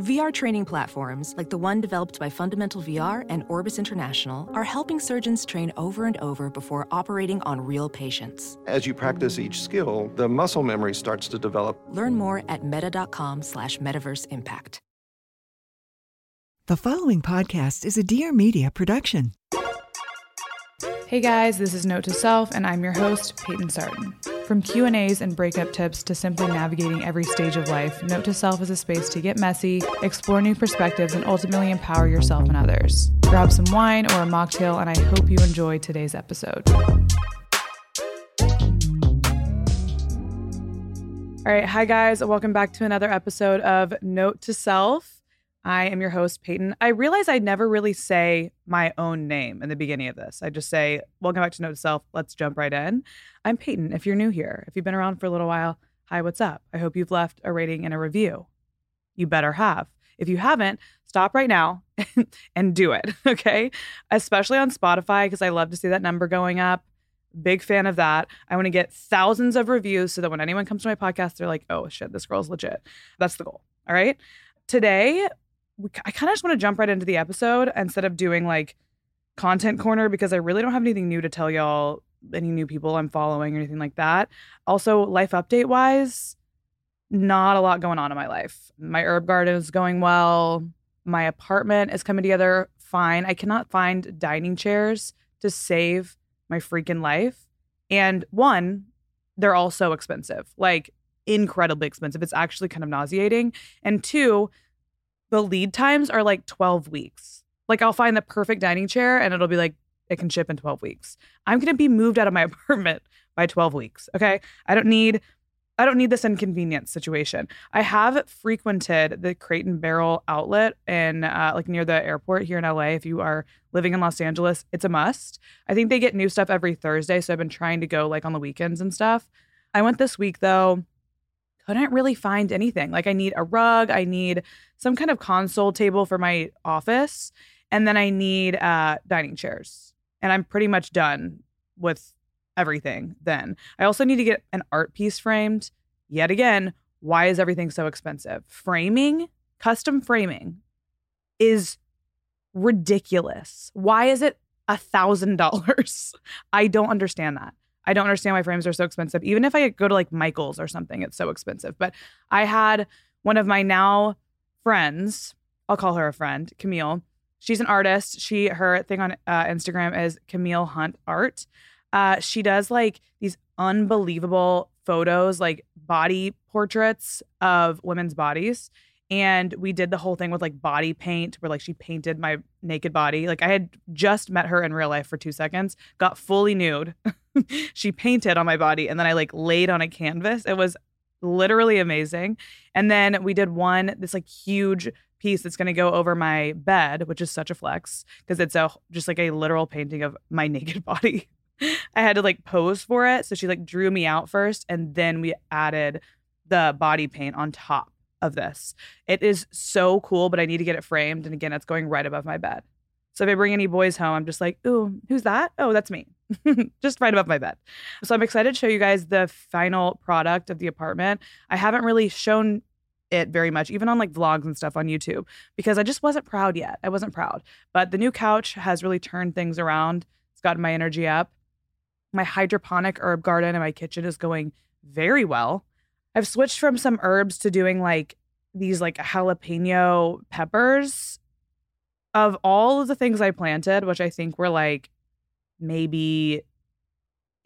VR training platforms, like the one developed by Fundamental VR and Orbis International, are helping surgeons train over and over before operating on real patients. As you practice each skill, the muscle memory starts to develop. Learn more at meta.com slash metaverse impact. The following podcast is a Dear Media production. Hey guys, this is Note to Self, and I'm your host, Payton Sartain. From Q&As and breakup tips to simply navigating every stage of life, Note to Self is a space to get messy, explore new perspectives, and ultimately empower yourself and others. Grab some wine or a mocktail, and I hope you enjoy today's episode. All right, hi guys, welcome back to another episode of Note to Self. I am your host, Payton. I realize I never really say my own name in the beginning of this. I just say, Welcome back to Note to Self. Let's jump right in. I'm Payton. If you're new here, if you've been around for a little while, hi, what's up? I hope you've left a rating and a review. You better have. If you haven't, stop right now and do it, okay? Especially on Spotify, because I love to see that number going up. Big fan of that. I want to get thousands of reviews so that when anyone comes to my podcast, they're like, oh shit, this girl's legit. That's the goal. All right. Today, I kind of just want to jump right into the episode instead of doing like content corner because I really don't have anything new to tell y'all, any new people I'm following or anything like that. Also, life update wise, not a lot going on in my life. My herb garden is going well. My apartment is coming together fine. I cannot find dining chairs to save my freaking life. And one, they're all so expensive, like incredibly expensive. It's actually kind of nauseating. And two, the lead times are like 12 weeks. Like I'll find the perfect dining chair and it'll be like it can ship in 12 weeks. I'm going to be moved out of my apartment by 12 weeks, okay? I don't need I don't need this inconvenience situation. I have frequented the Crate and Barrel outlet in uh, like near the airport here in LA. If you are living in Los Angeles, it's a must. I think they get new stuff every Thursday, so I've been trying to go like on the weekends and stuff. I went this week though couldn't really find anything. Like I need a rug, I need some kind of console table for my office, and then I need uh, dining chairs. And I'm pretty much done with everything then. I also need to get an art piece framed. Yet again, why is everything so expensive? Framing, custom framing is ridiculous. Why is it a thousand dollars? I don't understand that. I don't understand why frames are so expensive. Even if I go to like Michael's or something, it's so expensive. But I had one of my now friends, I'll call her a friend, Camille. She's an artist. She her thing on uh, Instagram is Camille Hunt Art. Uh, she does like these unbelievable photos, like body portraits of women's bodies and we did the whole thing with like body paint where like she painted my naked body. Like i had just met her in real life for two seconds got fully nude she painted on my body and then i like laid on a canvas. It was literally amazing. And then we did one this like huge piece that's going to go over my bed which is such a flex because it's a just like a literal painting of my naked body. I had to like pose for it so she like drew me out first and then we added the body paint on top of this. It is so cool, but I need to get it framed. And again, it's going right above my bed. So if I bring any boys home, I'm just like, ooh, who's that? Oh, that's me. just right above my bed. So I'm excited to show you guys the final product of the apartment. I haven't really shown it very much, even on like vlogs and stuff on YouTube, because I just wasn't proud yet. I wasn't proud. But the new couch has really turned things around. It's gotten my energy up. My hydroponic herb garden in my kitchen is going very well. I've switched from some herbs to doing like these like jalapeno peppers. Of all of the things I planted, which I think were like maybe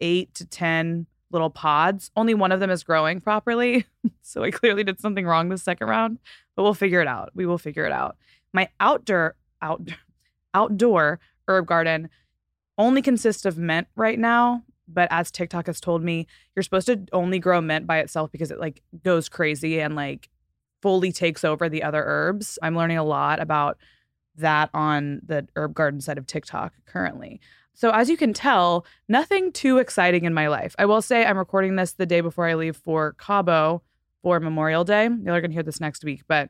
eight to 10 little pods, only one of them is growing properly. so I clearly did something wrong this second round, but we'll figure it out. We will figure it out. My outdoor out outdoor herb garden only consists of mint right now but as TikTok has told me, you're supposed to only grow mint by itself because it like goes crazy and like fully takes over the other herbs. I'm learning a lot about that on the herb garden side of TikTok currently. So, as you can tell, nothing too exciting in my life. I will say I'm recording this the day before I leave for Cabo for Memorial Day. You're going to hear this next week, but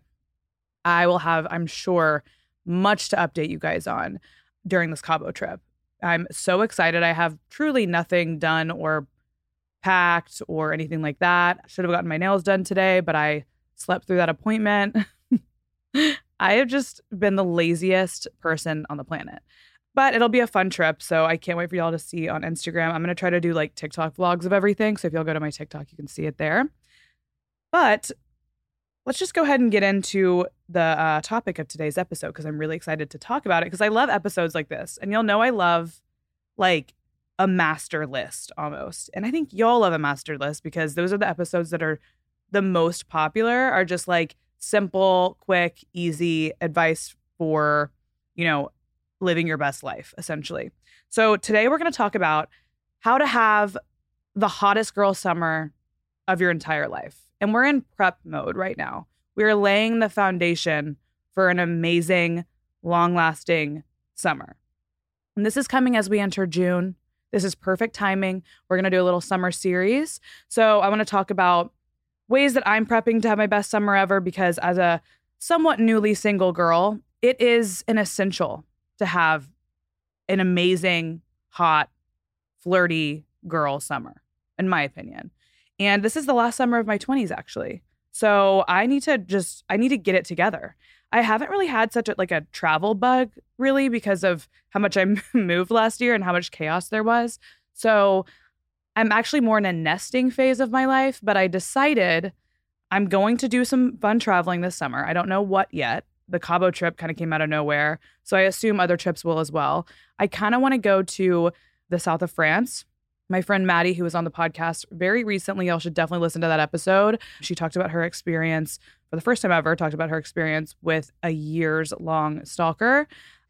I will have, I'm sure, much to update you guys on during this Cabo trip. I'm so excited. I have truly nothing done or packed or anything like that. Should have gotten my nails done today, but I slept through that appointment. I have just been the laziest person on the planet. But it'll be a fun trip. So I can't wait for y'all to see on Instagram. I'm going to try to do like TikTok vlogs of everything. So if y'all go to my TikTok, you can see it there. But let's just go ahead and get into the uh, topic of today's episode because I'm really excited to talk about it because I love episodes like this. And y'all know I love like a master list almost. And I think y'all love a master list because those are the episodes that are the most popular, are just like simple, quick, easy advice for, you know, living your best life, essentially. So today we're going to talk about how to have the hottest girl summer of your entire life. And we're in prep mode right now. We're laying the foundation for an amazing, long lasting summer. And this is coming as we enter June. This is perfect timing. We're going to do a little summer series. So I want to talk about ways that I'm prepping to have my best summer ever because as a somewhat newly single girl, it is an essential to have an amazing, hot, flirty girl summer, in my opinion. And this is the last summer of my 20s, actually. So I need to just, I need to get it together. I haven't really had such a like a travel bug really because of how much I moved last year and how much chaos there was. So I'm actually more in a nesting phase of my life, but I decided I'm going to do some fun traveling this summer. I don't know what yet. The Cabo trip kind of came out of nowhere. So I assume other trips will as well. I kind of want to go to the south of France. My friend Maddie, who was on the podcast very recently, y'all should definitely listen to that episode. She talked about her experience for the first time ever, talked about her experience with a years long stalker.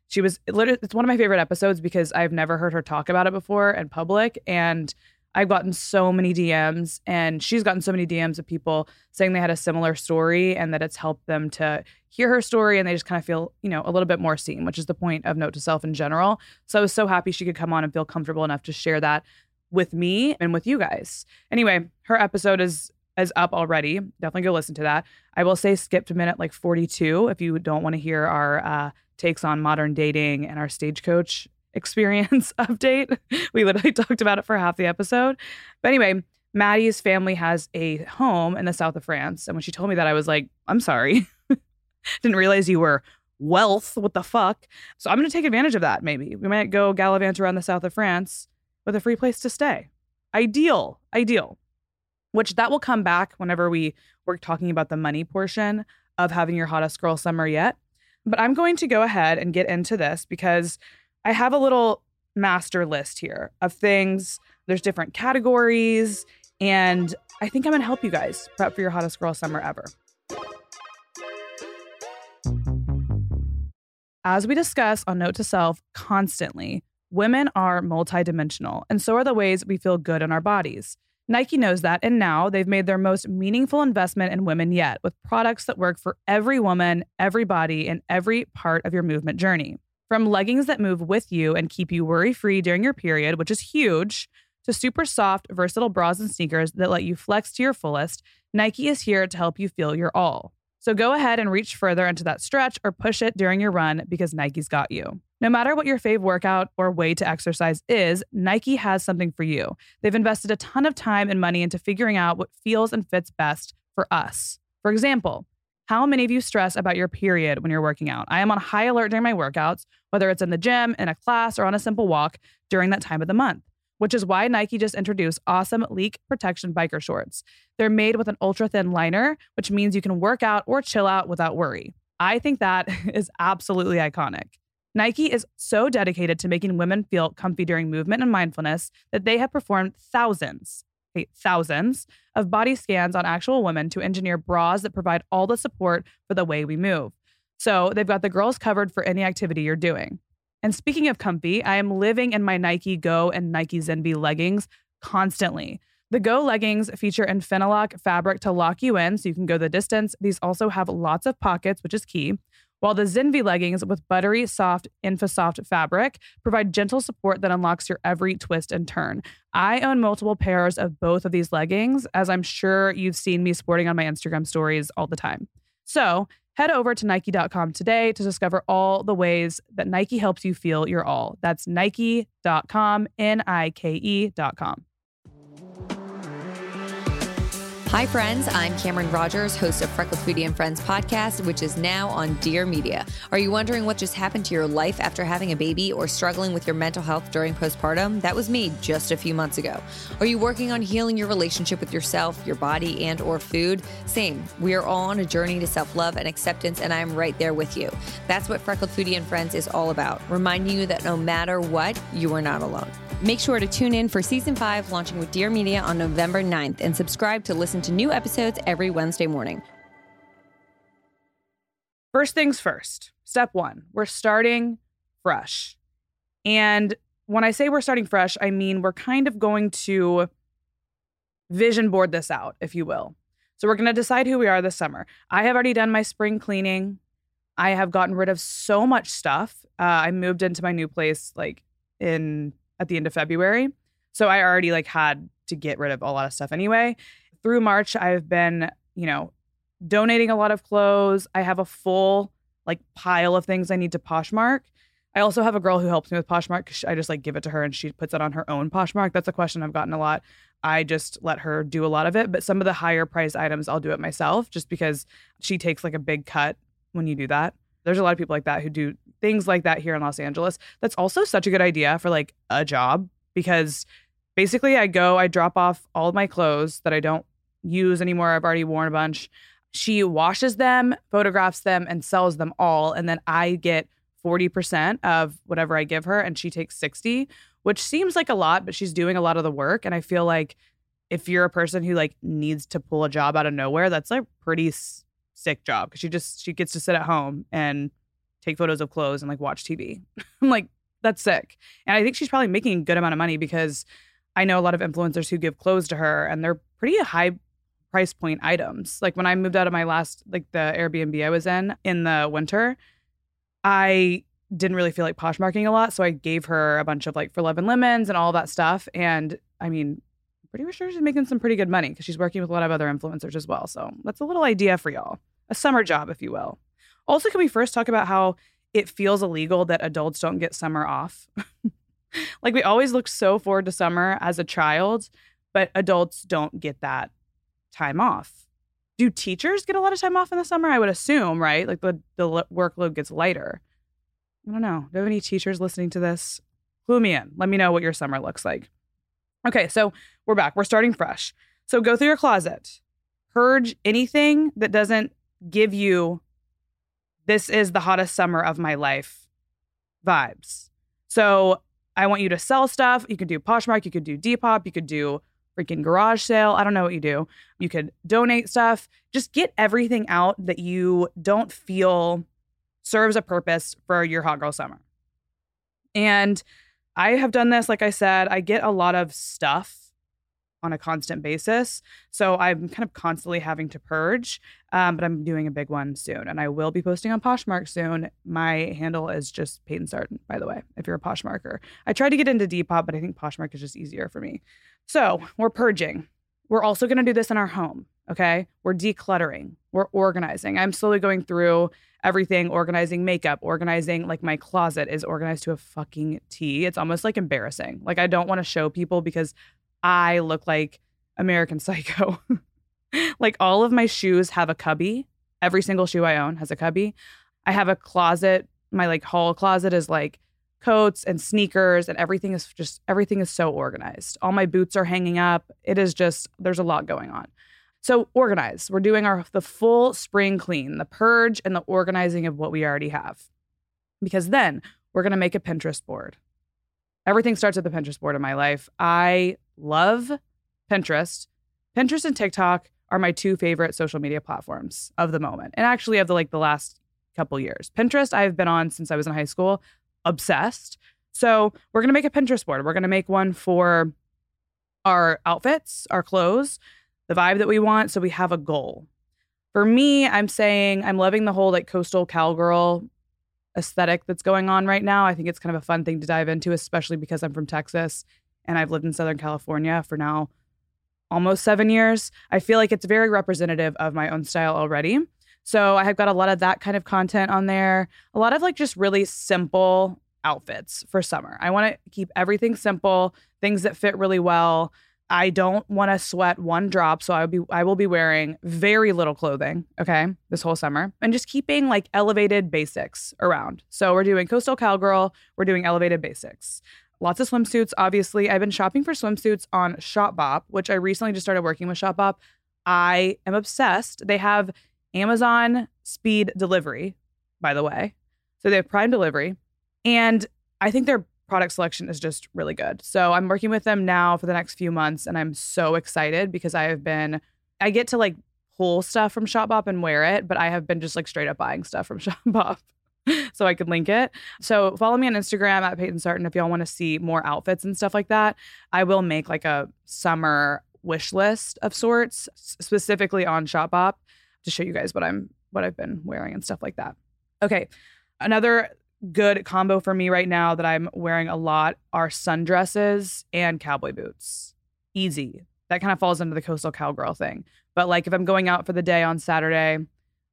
She was literally, it's one of my favorite episodes because I've never heard her talk about it before in public. And I've gotten so many DMs, and she's gotten so many DMs of people saying they had a similar story and that it's helped them to hear her story and they just kind of feel, you know, a little bit more seen, which is the point of Note to Self in general. So I was so happy she could come on and feel comfortable enough to share that with me and with you guys. Anyway, her episode is is up already. Definitely go listen to that. I will say skip to minute like 42 if you don't want to hear our uh, takes on modern dating and our stagecoach experience update. We literally talked about it for half the episode. But anyway, Maddie's family has a home in the south of France. And when she told me that, I was like, I'm sorry. Didn't realize you were wealth. What the fuck? So I'm going to take advantage of that maybe. We might go gallivant around the south of France with a free place to stay. Ideal. Ideal. Which that will come back whenever we were talking about the money portion of having your hottest girl summer yet. But I'm going to go ahead and get into this because I have a little master list here of things. There's different categories, and I think I'm gonna help you guys prep for your hottest girl summer ever. As we discuss on Note to Self constantly, women are multidimensional, and so are the ways we feel good in our bodies. Nike knows that, and now they've made their most meaningful investment in women yet with products that work for every woman, every body, and every part of your movement journey. From leggings that move with you and keep you worry free during your period, which is huge, to super soft, versatile bras and sneakers that let you flex to your fullest, Nike is here to help you feel your all. So go ahead and reach further into that stretch or push it during your run because Nike's got you. No matter what your fave workout or way to exercise is, Nike has something for you. They've invested a ton of time and money into figuring out what feels and fits best for us. For example, how many of you stress about your period when you're working out? I am on high alert during my workouts, whether it's in the gym, in a class, or on a simple walk during that time of the month, which is why Nike just introduced awesome leak protection biker shorts. They're made with an ultra thin liner, which means you can work out or chill out without worry. I think that is absolutely iconic. Nike is so dedicated to making women feel comfy during movement and mindfulness that they have performed thousands, thousands of body scans on actual women to engineer bras that provide all the support for the way we move. So they've got the girls covered for any activity you're doing. And speaking of comfy, I am living in my Nike Go and Nike Zenvy leggings constantly. The Go leggings feature Infinalock fabric to lock you in so you can go the distance. These also have lots of pockets, which is key. While the Zenvy leggings with buttery, soft Infisoft fabric provide gentle support that unlocks your every twist and turn. I own multiple pairs of both of these leggings, as I'm sure you've seen me sporting on my Instagram stories all the time. So head over to Nike.com today to discover all the ways that Nike helps you feel your all. That's Nike.com, N I K E.com. Hi, friends. I'm Cameron Rogers, host of Freckled Foodie and Friends podcast, which is now on Dear Media. Are you wondering what just happened to your life after having a baby or struggling with your mental health during postpartum? That was me just a few months ago. Are you working on healing your relationship with yourself, your body, and or food? Same. We are all on a journey to self-love and acceptance, and I'm right there with you. That's what Freckled Foodie and Friends is all about, reminding you that no matter what, you are not alone. Make sure to tune in for season five, launching with Dear Media on November 9th, and subscribe to listen to new episodes every Wednesday morning. First things first, step one, we're starting fresh. And when I say we're starting fresh, I mean we're kind of going to vision board this out, if you will. So we're going to decide who we are this summer. I have already done my spring cleaning. I have gotten rid of so much stuff. Uh, I moved into my new place like in at the end of February. So I already like had to get rid of a lot of stuff anyway. Through March, I've been, you know, donating a lot of clothes. I have a full like pile of things I need to Poshmark. I also have a girl who helps me with Poshmark. I just like give it to her and she puts it on her own Poshmark. That's a question I've gotten a lot. I just let her do a lot of it, but some of the higher price items I'll do it myself just because she takes like a big cut when you do that. There's a lot of people like that who do things like that here in Los Angeles. That's also such a good idea for like a job because basically I go, I drop off all my clothes that I don't use anymore. I've already worn a bunch. She washes them, photographs them, and sells them all. And then I get 40% of whatever I give her, and she takes 60, which seems like a lot, but she's doing a lot of the work. And I feel like if you're a person who like needs to pull a job out of nowhere, that's like pretty sick job because she just she gets to sit at home and take photos of clothes and like watch TV. I'm like, that's sick. And I think she's probably making a good amount of money because I know a lot of influencers who give clothes to her and they're pretty high price point items. Like when I moved out of my last like the Airbnb I was in in the winter, I didn't really feel like poshmarking a lot, so I gave her a bunch of like for love and lemons and all that stuff. And I mean, pretty sure she's making some pretty good money because she's working with a lot of other influencers as well. So that's a little idea for y'all, a summer job, if you will. Also, can we first talk about how it feels illegal that adults don't get summer off? like we always look so forward to summer as a child, but adults don't get that time off. Do teachers get a lot of time off in the summer? I would assume, right? Like the, the workload gets lighter. I don't know. Do you have any teachers listening to this? Clue me in. Let me know what your summer looks like. Okay, so we're back. We're starting fresh. So go through your closet, purge anything that doesn't give you this is the hottest summer of my life vibes. So I want you to sell stuff. You could do Poshmark, you could do Depop, you could do freaking garage sale. I don't know what you do. You could donate stuff. Just get everything out that you don't feel serves a purpose for your hot girl summer. And I have done this, like I said, I get a lot of stuff on a constant basis. So I'm kind of constantly having to purge, um, but I'm doing a big one soon. And I will be posting on Poshmark soon. My handle is just Payton Sartain, by the way, if you're a Poshmarker. I tried to get into Depop, but I think Poshmark is just easier for me. So we're purging. We're also going to do this in our home. Okay. We're decluttering, we're organizing. I'm slowly going through everything, organizing makeup, organizing like my closet is organized to a fucking T. It's almost like embarrassing. Like I don't want to show people because I look like American Psycho. like all of my shoes have a cubby. Every single shoe I own has a cubby. I have a closet. My like hall closet is like coats and sneakers and everything is just everything is so organized. All my boots are hanging up. It is just there's a lot going on. So organize. We're doing our the full spring clean, the purge and the organizing of what we already have. Because then we're going to make a Pinterest board. Everything starts with the Pinterest board in my life. I love Pinterest. Pinterest and TikTok are my two favorite social media platforms of the moment. And actually of the like the last couple years. Pinterest I've been on since I was in high school, obsessed. So, we're going to make a Pinterest board. We're going to make one for our outfits, our clothes, the vibe that we want. So we have a goal. For me, I'm saying I'm loving the whole like coastal cowgirl aesthetic that's going on right now. I think it's kind of a fun thing to dive into, especially because I'm from Texas and I've lived in Southern California for now almost seven years. I feel like it's very representative of my own style already. So I have got a lot of that kind of content on there, a lot of like just really simple outfits for summer. I want to keep everything simple, things that fit really well. I don't want to sweat one drop, so I will be I will be wearing very little clothing, okay, this whole summer, and just keeping like elevated basics around. So we're doing coastal cowgirl, we're doing elevated basics. Lots of swimsuits, obviously. I've been shopping for swimsuits on Shopbop, which I recently just started working with Shopbop. I am obsessed. They have Amazon speed delivery, by the way. So they have Prime delivery. And I think their product selection is just really good. So I'm working with them now for the next few months and I'm so excited because I have been I get to like pull stuff from Shopbop and wear it, but I have been just like straight up buying stuff from Shopbop. so I could link it. So follow me on Instagram at Payton Sartain if y'all want to see more outfits and stuff like that. I will make like a summer wish list of sorts specifically on Shopbop to show you guys what I'm what I've been wearing and stuff like that. Okay. Another good combo for me right now that I'm wearing a lot are sundresses and cowboy boots. Easy. That kind of falls into the coastal cowgirl thing. But like if I'm going out for the day on Saturday,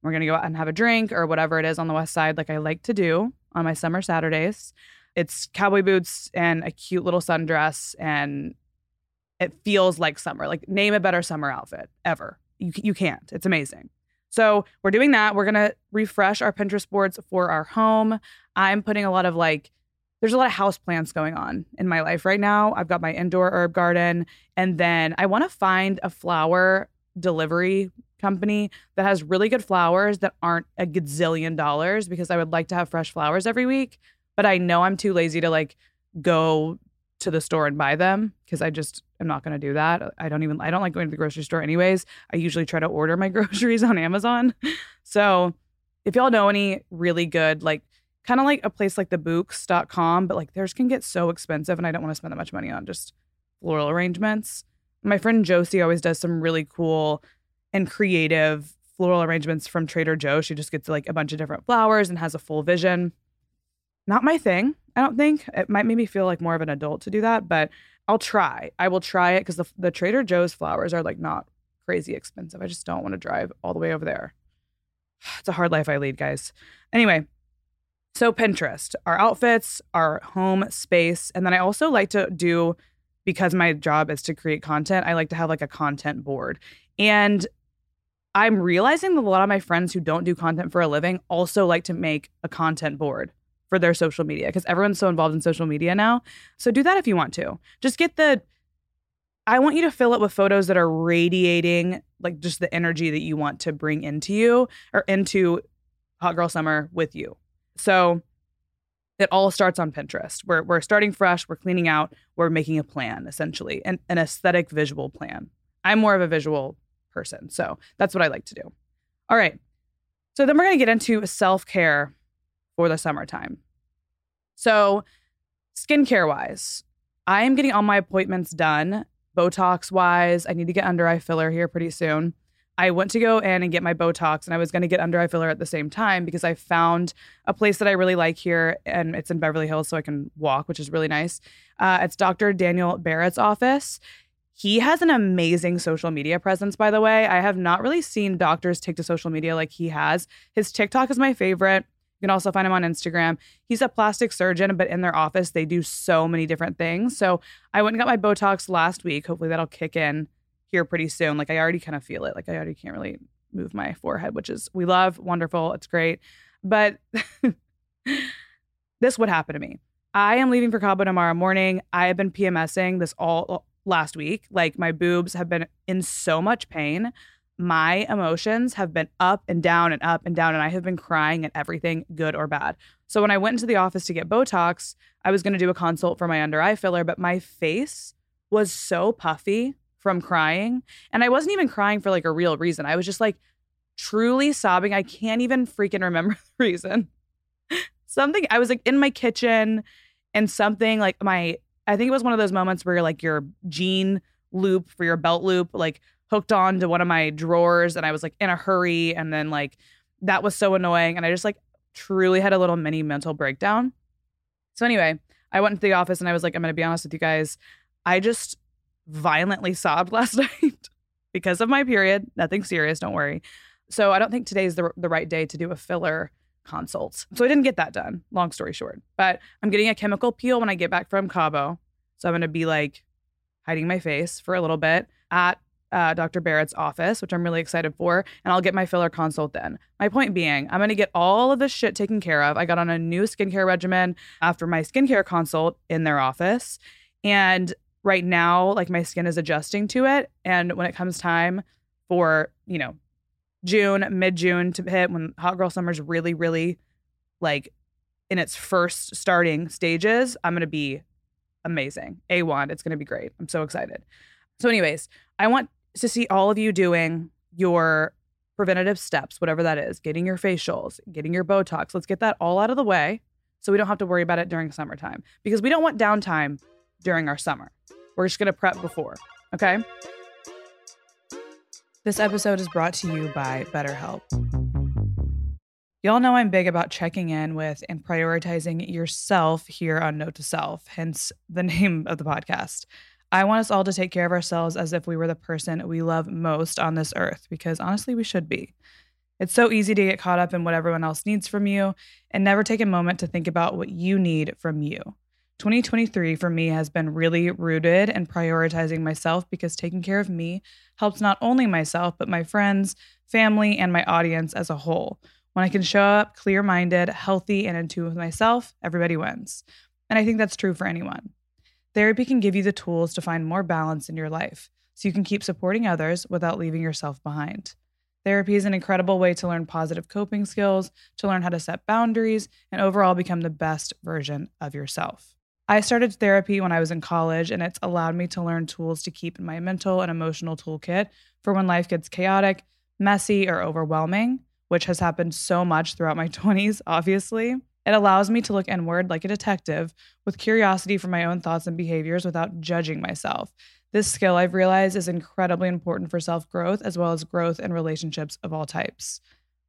we're going to go out and have a drink or whatever it is on the west side like I like to do on my summer Saturdays. It's cowboy boots and a cute little sundress and it feels like summer. Like name a better summer outfit ever. You you can't. It's amazing. So we're doing that. We're gonna refresh our Pinterest boards for our home. I'm putting a lot of like, there's a lot of house plants going on in my life right now. I've got my indoor herb garden, and then I want to find a flower delivery company that has really good flowers that aren't a gazillion dollars because I would like to have fresh flowers every week. But I know I'm too lazy to like go to the store and buy them because I just am not going to do that. I don't even I don't like going to the grocery store anyways. I usually try to order my groceries on Amazon. So, if y'all know any really good like kind of like a place like the bouqs.com, but like theirs can get so expensive and I don't want to spend that much money on just floral arrangements. My friend Josie always does some really cool and creative floral arrangements from Trader Joe. She just gets like a bunch of different flowers and has a full vision. Not my thing. I don't think it might make me feel like more of an adult to do that, but I'll try. I will try it because the, the Trader Joe's flowers are like not crazy expensive. I just don't want to drive all the way over there. It's a hard life I lead, guys. Anyway, so Pinterest, our outfits, our home space, and then I also like to do because my job is to create content. I like to have like a content board. And I'm realizing that a lot of my friends who don't do content for a living also like to make a content board for their social media because everyone's so involved in social media now. So do that if you want to. Just get the I want you to fill it with photos that are radiating like just the energy that you want to bring into you or into Hot Girl Summer with you. So it all starts on Pinterest. We're we're starting fresh, we're cleaning out, we're making a plan essentially, an, an aesthetic visual plan. I'm more of a visual person, so that's what I like to do. All right. So then we're going to get into self-care for the summertime. So, skincare wise, I am getting all my appointments done, Botox wise. I need to get under eye filler here pretty soon. I went to go in and get my Botox, and I was going to get under eye filler at the same time because I found a place that I really like here, and it's in Beverly Hills, so I can walk, which is really nice. Uh, it's Dr. Daniel Barrett's office. He has an amazing social media presence, by the way. I have not really seen doctors take to social media like he has. His TikTok is my favorite. You can also find him on Instagram. He's a plastic surgeon, but in their office, they do so many different things. So I went and got my Botox last week. Hopefully, that'll kick in here pretty soon. Like, I already kind of feel it. Like, I already can't really move my forehead, which is, we love, wonderful. It's great. But this would happen to me. I am leaving for Cabo tomorrow morning. I have been PMSing this all last week. Like, my boobs have been in so much pain my emotions have been up and down and up and down, and I have been crying at everything, good or bad. So when I went into the office to get Botox, I was going to do a consult for my under eye filler, but my face was so puffy from crying. And I wasn't even crying for like a real reason. I was just like truly sobbing. I can't even freaking remember the reason. something, I was like in my kitchen and something like my, I think it was one of those moments where like your jean loop for your belt loop like hooked on to one of my drawers and I was like in a hurry and then like that was so annoying and I just like truly had a little mini mental breakdown. So anyway, I went into the office and I was like I'm going to be honest with you guys. I just violently sobbed last night because of my period. Nothing serious, don't worry. So I don't think today's the the right day to do a filler consult. So I didn't get that done, long story short. But I'm getting a chemical peel when I get back from Cabo. So I'm going to be like hiding my face for a little bit at uh, Dr. Barrett's office, which I'm really excited for. And I'll get my filler consult then. My point being, I'm to get all of this shit taken care of. I got on a new skincare regimen after my skincare consult in their office. And right now, like my skin is adjusting to it. And when it comes time for, you know, June, mid June to hit when Hot Girl Summer's really, really like in its first starting stages, I'm to be amazing. A1. It's to be great. I'm so excited. So, anyways, I want to see all of you doing your preventative steps, whatever that is, getting your facials, getting your Botox. Let's get that all out of the way so we don't have to worry about it during summertime because we don't want downtime during our summer. We're just going to prep before. Okay. This episode is brought to you by BetterHelp. Y'all know I'm big about checking in with and prioritizing yourself here on Note to Self, hence the name of the podcast. I want us all to take care of ourselves as if we were the person we love most on this earth, because honestly, we should be. It's so easy to get caught up in what everyone else needs from you and never take a moment to think about what you need from you. 2023 for me has been really rooted in prioritizing myself because taking care of me helps not only myself, but my friends, family, and my audience as a whole. When I can show up clear minded, healthy, and in tune with myself, everybody wins. And I think that's true for anyone. Therapy can give you the tools to find more balance in your life so you can keep supporting others without leaving yourself behind. Therapy is an incredible way to learn positive coping skills, to learn how to set boundaries, and overall become the best version of yourself. I started therapy when I was in college, and it's allowed me to learn tools to keep in my mental and emotional toolkit for when life gets chaotic, messy, or overwhelming, which has happened so much throughout my 20s, obviously. It allows me to look inward like a detective with curiosity for my own thoughts and behaviors without judging myself. This skill I've realized is incredibly important for self growth as well as growth in relationships of all types.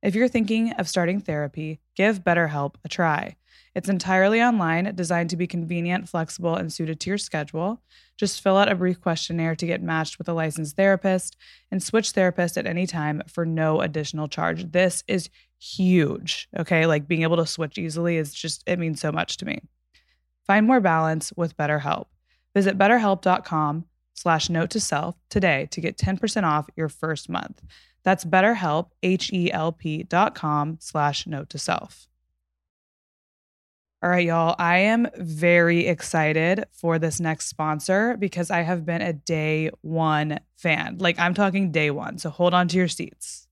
If you're thinking of starting therapy, give BetterHelp a try. It's entirely online, designed to be convenient, flexible, and suited to your schedule. Just fill out a brief questionnaire to get matched with a licensed therapist and switch therapist at any time for no additional charge. This is huge. Okay. Like being able to switch easily is just, it means so much to me. Find more balance with BetterHelp. Visit betterhelp.com slash note to self today to get 10% off your first month. That's betterhelp, H-E-L-P dot com slash note to self. All right, y'all. I am very excited for this next sponsor because I have been a day one fan. Like, I'm talking day one. So hold on to your seats.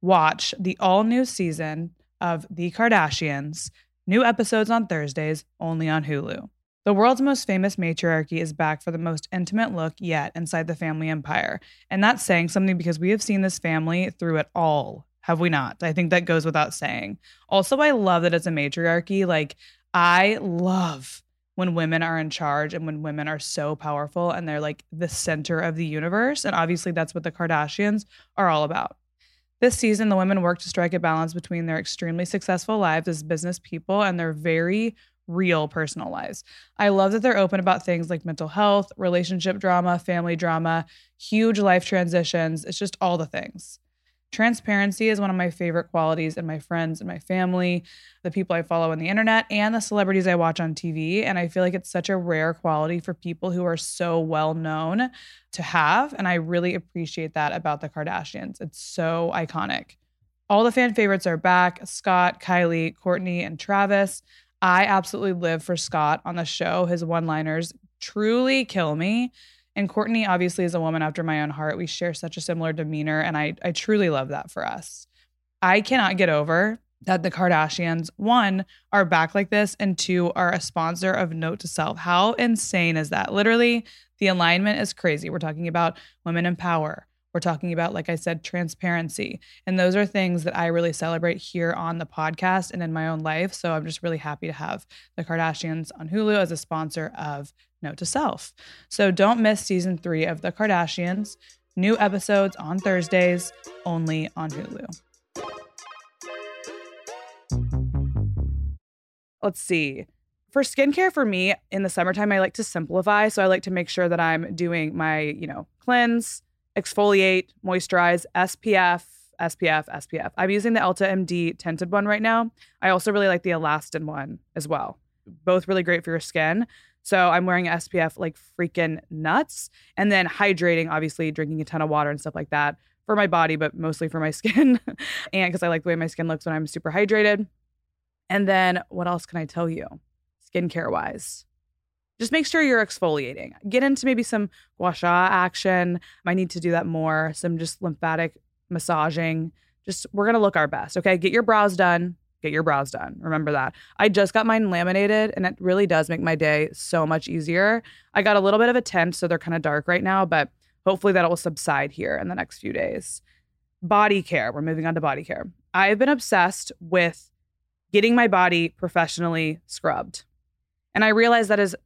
Watch the all new season of The Kardashians, new episodes on Thursdays, only on Hulu. The world's most famous matriarchy is back for the most intimate look yet inside the family empire. And that's saying something because we have seen this family through it all, have we not? I think that goes without saying. Also, I love that it's a matriarchy. Like, I love when women are in charge and when women are so powerful and they're like the center of the universe. And obviously, that's what the Kardashians are all about. This season, the women work to strike a balance between their extremely successful lives as business people and their very real personal lives. I love that they're open about things like mental health, relationship drama, family drama, huge life transitions. It's just all the things. Transparency is one of my favorite qualities in my friends and my family, the people I follow on the internet, and the celebrities I watch on TV. And I feel like it's such a rare quality for people who are so well known to have. And I really appreciate that about the Kardashians. It's so iconic. All the fan favorites are back Scott, Kylie, Kourtney, and Travis. I absolutely live for Scott on the show. His one liners truly kill me. And Kourtney obviously is a woman after my own heart. We share such a similar demeanor, and I, I truly love that for us. I cannot get over that the Kardashians, one, are back like this, and two, are a sponsor of Note to Self. How insane is that? Literally, the alignment is crazy. We're talking about women in power. We're talking about, like I said, transparency. And those are things that I really celebrate here on the podcast and in my own life. So I'm just really happy to have the Kardashians on Hulu as a sponsor of Note to Self. So don't miss season three of The Kardashians. New episodes on Thursdays, only on Hulu. Let's see. For skincare for me in the summertime, I like to simplify. So I like to make sure that I'm doing my, you know, cleanse, exfoliate, moisturize, SPF, SPF, SPF. I'm using the Elta MD tinted one right now. I also really like the Alastin one as well. Both really great for your skin. So I'm wearing SPF like freaking nuts. And then hydrating, obviously, drinking a ton of water and stuff like that for my body, but mostly for my skin. and because I like the way my skin looks when I'm super hydrated. And then what else can I tell you? Skincare wise. Just make sure you're exfoliating. Get into maybe some gua sha action. I need to do that more. Some just lymphatic massaging. Just we're gonna look our best. Okay. Get your brows done get your brows done. Remember that. I just got mine laminated and it really does make my day so much easier. I got a little bit of a tint, so they're kind of dark right now, but hopefully that will subside here in the next few days. Body care. We're moving on to body care. I've been obsessed with getting my body professionally scrubbed. And I realize that is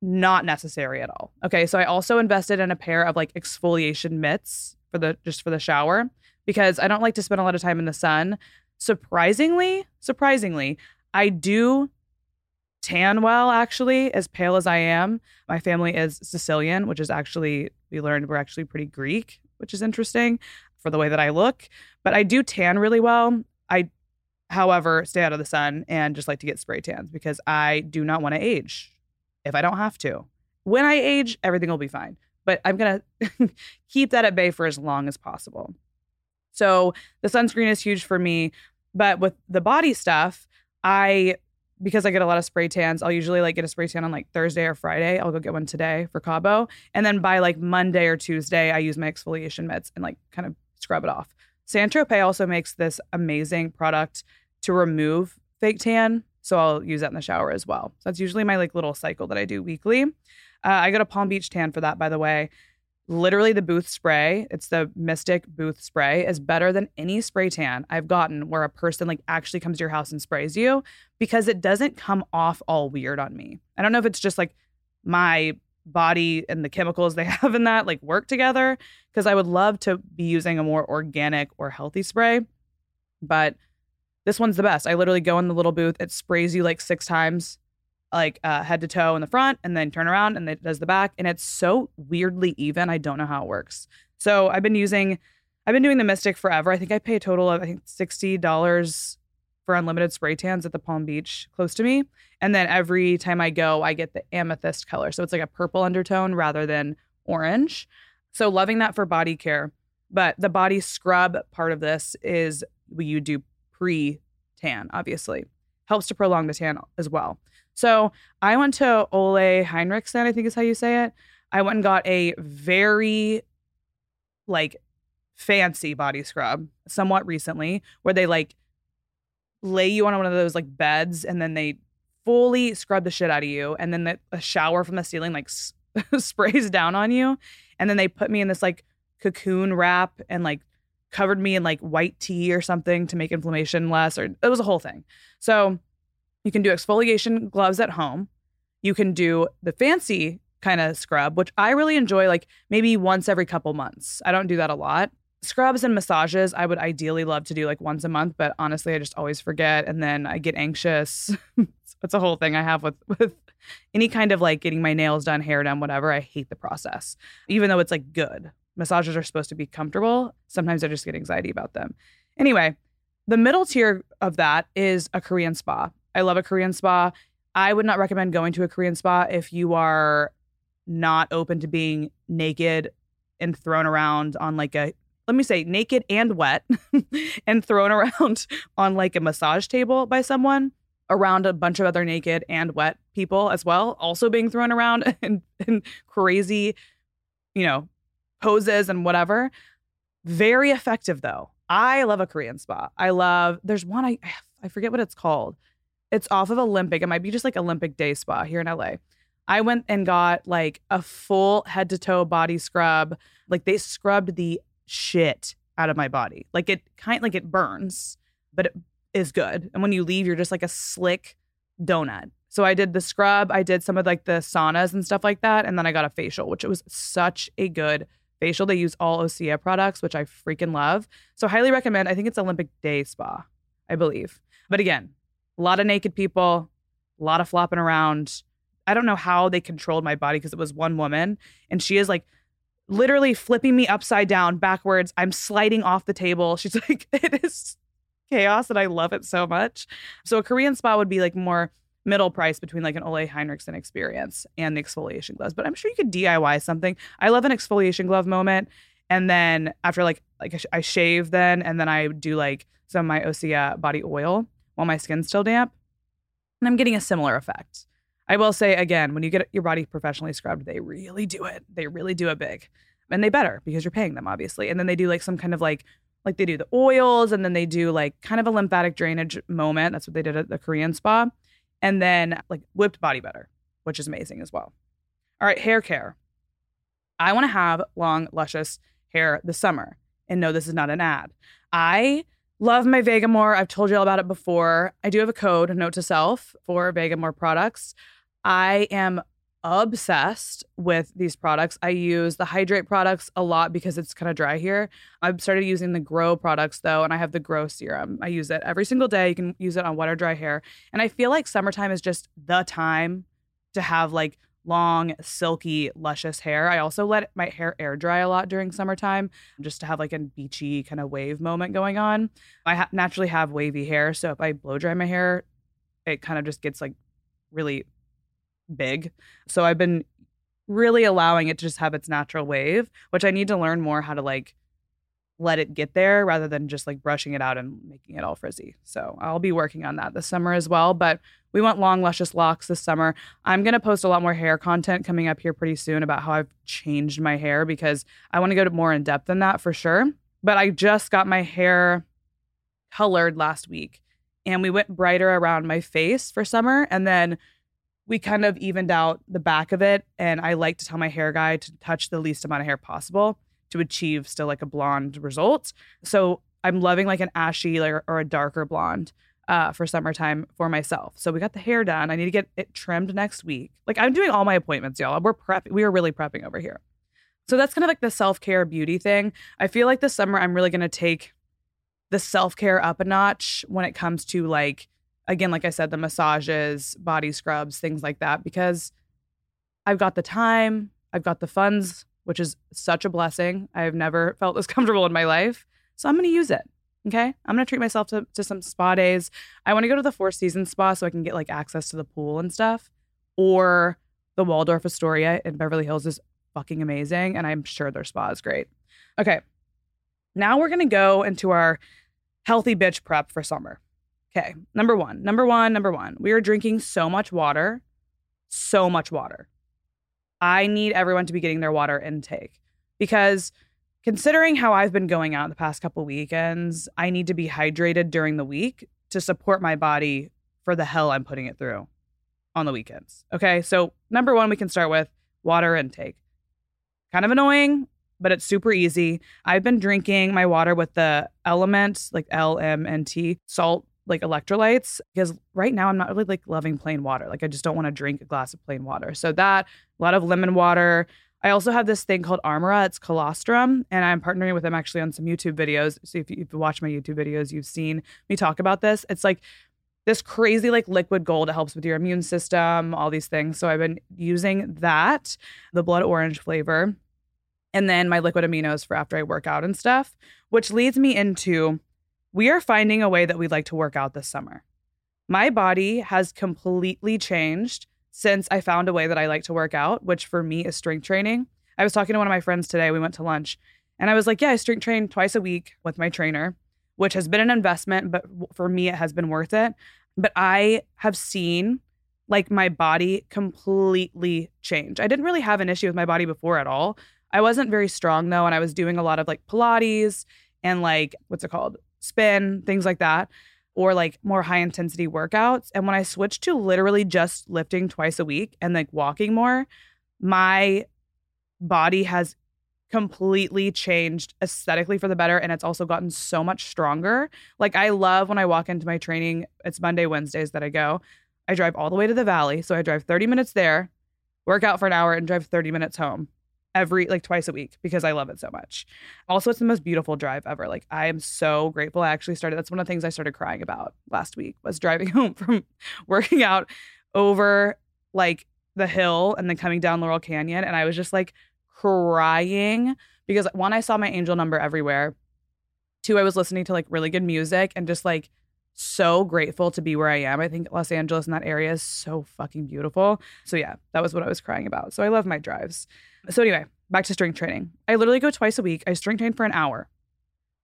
not necessary at all. Okay, so I also invested in a pair of like exfoliation mitts for the just for the shower because I don't like to spend a lot of time in the sun. Surprisingly, surprisingly, I do tan well actually as pale as i am. My family is sicilian which is actually we learned we're actually pretty greek which is interesting for the way that i look but i do tan really well. I however stay out of the sun and just like to get spray tans because i do not want to age if i don't have to when i age everything will be fine but i'm going to keep that at bay for as long as possible so the sunscreen is huge for me. But with the body stuff, I because I get a lot of spray tans, I'll usually like get a spray tan on like Thursday or Friday. I'll go get one today for Cabo. And then by like Monday or Tuesday, I use my exfoliation mitts and like kind of scrub it off. Saint Tropez also makes this amazing product to remove fake tan. So I'll use that in the shower as well. So that's usually my like little cycle that I do weekly. Uh, I go to Palm Beach Tan for that, by the way literally the booth spray it's the mystic booth spray is better than any spray tan i've gotten where a person like actually comes to your house and sprays you because it doesn't come off all weird on me i don't know if it's just like my body and the chemicals they have in that like work together because i would love to be using a more organic or healthy spray but this one's the best. I literally go in the little booth it sprays you like six times like uh, head to toe in the front and then turn around and it does the back and it's so weirdly even i don't know how it works. So i've been using i've been doing the mystic forever. I think i pay a total of i think $60 for unlimited spray tans at the palm beach close to me and then every time i go i get the amethyst color. So it's like a purple undertone rather than orange. So loving that for body care. But the body scrub part of this is you do pre tan obviously helps to prolong the tan as well so I went to Ole Henriksen, I think is how you say it. I went and got a very like fancy body scrub somewhat recently where they like lay you on one of those like beds and then they fully scrub the shit out of you and then the, a shower from the ceiling like s- sprays down on you and then they put me in this like cocoon wrap and like covered me in like white tea or something to make inflammation less or it was a whole thing so you can do exfoliation gloves at home. You can do the fancy kind of scrub, which I really enjoy, like maybe once every couple months. I don't do that a lot. Scrubs and massages, I would ideally love to do like once a month, but honestly, I just always forget. And then I get anxious. it's a whole thing I have with, with any kind of like getting my nails done, hair done, whatever. I hate the process, even though it's like good. Massages are supposed to be comfortable. Sometimes I just get anxiety about them. Anyway, the middle tier of that is a Korean spa. I love a Korean spa. I would not recommend going to a Korean spa if you are not open to being naked and thrown around on like a let me say naked and wet and thrown around on like a massage table by someone around a bunch of other naked and wet people as well also being thrown around and, in crazy you know poses and whatever very effective though i love a korean spa i love there's one i i forget what it's called it's off of Olympic. It might be just like Olympic Day Spa here in LA. I went and got like a full head to toe body scrub. Like they scrubbed the shit out of my body. Like it kind like it burns, but it is good. And when you leave, you're just like a slick donut. So I did the scrub, I did some of like the saunas and stuff like that, and then I got a facial, which was such a good facial. They use all Osea products, which I freaking love. So highly recommend. I think it's Olympic Day Spa, I believe. But again, a lot of naked people, a lot of flopping around. I don't know how they controlled my body because it was one woman and she is like literally flipping me upside down backwards. I'm sliding off the table. She's like, it is chaos and I love it so much. So a Korean spa would be like more middle price between like an Ole Henriksen experience and the exfoliation gloves. But I'm sure you could DIY something. I love an exfoliation glove moment. And then after like like I shave then and then I do like some of my Osea body oil while my skin's still damp. And I'm getting a similar effect. I will say again, when you get your body professionally scrubbed, they really do it. They really do it big. And they better because you're paying them, obviously. And then they do like some kind of like like they do the oils and then they do like kind of a lymphatic drainage moment. That's what they did at the Korean spa. And then like whipped body butter, which is amazing as well. All right, hair care. I want to have long, luscious hair this summer. And no, this is not an ad. I love my Vegamour. I've told you all about it before. I do have a code, note to self, for Vegamour products. I am obsessed with these products. I use the hydrate products a lot because it's kind of dry here. I've started using the grow products though, and I have the grow serum. I use it every single day. You can use it on wet or dry hair. And I feel like summertime is just the time to have like long, silky, luscious hair. I also let my hair air dry a lot during summertime just to have like a beachy kind of wave moment going on. I ha- naturally have wavy hair. So if I blow dry my hair, it kind of just gets like really big. So I've been really allowing it to just have its natural wave, which I need to learn more how to like let it get there rather than just like brushing it out and making it all frizzy. So I'll be working on that this summer as well. But we want long, luscious locks this summer. I'm going to post a lot more hair content coming up here pretty soon about how I've changed my hair because I want to go to more in depth than that for sure. But I just got my hair colored last week and we went brighter around my face for summer. And then we kind of evened out the back of it. And I like to tell my hair guy to touch the least amount of hair possible to achieve still like a blonde result. So I'm loving like an ashy like, or a darker blonde uh, for summertime for myself. So we got the hair done. I need to get it trimmed next week. Like I'm doing all my appointments, y'all. We're prepping. We are really prepping over here. So that's kind of like the self care beauty thing. I feel like this summer I'm really going to take the self care up a notch when it comes to like again, like I said, the massages, body scrubs, things like that, because I've got the time, I've got the funds, which is such a blessing. I've never felt this comfortable in my life. So I'm going to use it. Okay. I'm going to treat myself to, to some spa days. I want to go to the Four Seasons spa so I can get like access to the pool and stuff. Or the Waldorf Astoria in Beverly Hills is fucking amazing. And I'm sure their spa is great. Okay. Now we're going to go into our healthy bitch prep for summer. Okay. Number one, number one, number one. We are drinking so much water, so much water. I need everyone to be getting their water intake because considering how I've been going out the past couple weekends, I need to be hydrated during the week to support my body for the hell I'm putting it through on the weekends. Okay. So, number one, we can start with water intake. Kind of annoying, but it's super easy. I've been drinking my water with the element, like L M N T, salt like electrolytes because right now I'm not really like loving plain water. Like I just don't want to drink a glass of plain water. So that a lot of lemon water. I also have this thing called ARMRA. It's colostrum, and I'm partnering with them actually on some YouTube videos. So if you, if you watch my YouTube videos, you've seen me talk about this. It's like this crazy like liquid gold. It helps with your immune system, all these things. So I've been using that, the blood orange flavor, and then my liquid aminos for after I work out and stuff, which leads me into we are finding a way that we'd like to work out this summer. My body has completely changed since I found a way that I like to work out, which for me is strength training. I was talking to one of my friends today. We went to lunch and I was like, Yeah, I strength train twice a week with my trainer, which has been an investment, but for me, it has been worth it. But I have seen like my body completely change. I didn't really have an issue with my body before at all. I wasn't very strong though, and I was doing a lot of like Pilates and like, what's it called? Spin, things like that, or like more high intensity workouts. And when I switched to literally just lifting twice a week and like walking more, my body has completely changed aesthetically for the better and it's also gotten so much stronger. Like I love when I walk into my training, it's Monday, Wednesdays that I go. I drive all the way to the valley, so I drive 30 minutes there, work out for an hour and drive 30 minutes home every like twice a week because I love it so much. Also, it's the most beautiful drive ever. Like I am so grateful. I actually started that's one of the things I started crying about last week was driving home from working out over like the hill and then coming down Laurel Canyon and I was just like crying because one I saw my angel number everywhere. Two I was listening to like really good music and just like so grateful to be where I am. I think Los Angeles and that area is so fucking beautiful. So yeah, that was what I was crying about. So I love my drives. So anyway, back to strength training. I literally go twice a week. I strength train for an hour.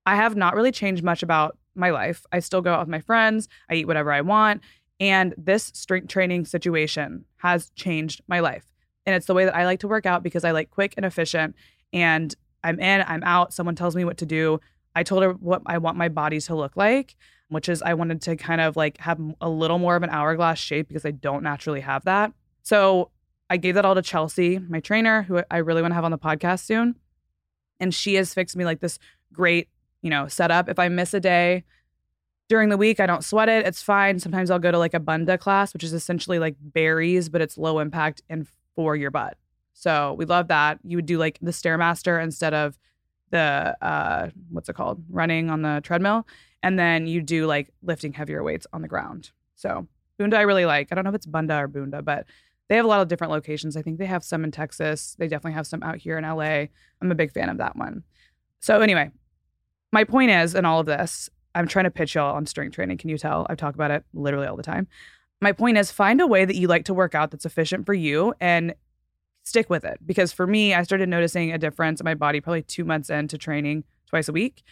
I have not really changed much about my life. I still go out with my friends. I eat whatever I want. And this strength training situation has changed my life. And it's the way that I like to work out because I like quick and efficient. And I'm in, I'm out. Someone tells me what to do. I told her what I want my body to look like which is I wanted to kind of like have a little more of an hourglass shape because I don't naturally have that. So I gave that all to Chelsea, my trainer, who I really want to have on the podcast soon. And she has fixed me like this great, you know, setup. If I miss a day during the week, I don't sweat it. It's fine. Sometimes I'll go to like a Bunda class, which is essentially like berries, but it's low impact and for your butt. So we love that. You would do like the Stairmaster instead of the uh what's it called? Running on the treadmill and then you do like lifting heavier weights on the ground. So Bunda I really like. I don't know if it's Bunda or Bunda, but they have a lot of different locations. I think they have some in Texas. They definitely have some out here in LA. I'm a big fan of that one. So anyway, my point is in all of this, I'm trying to pitch y'all on strength training. Can you tell? I talk about it literally all the time. My point is find a way that you like to work out that's efficient for you and stick with it. Because for me, I started noticing a difference in my body probably two months into training twice a week.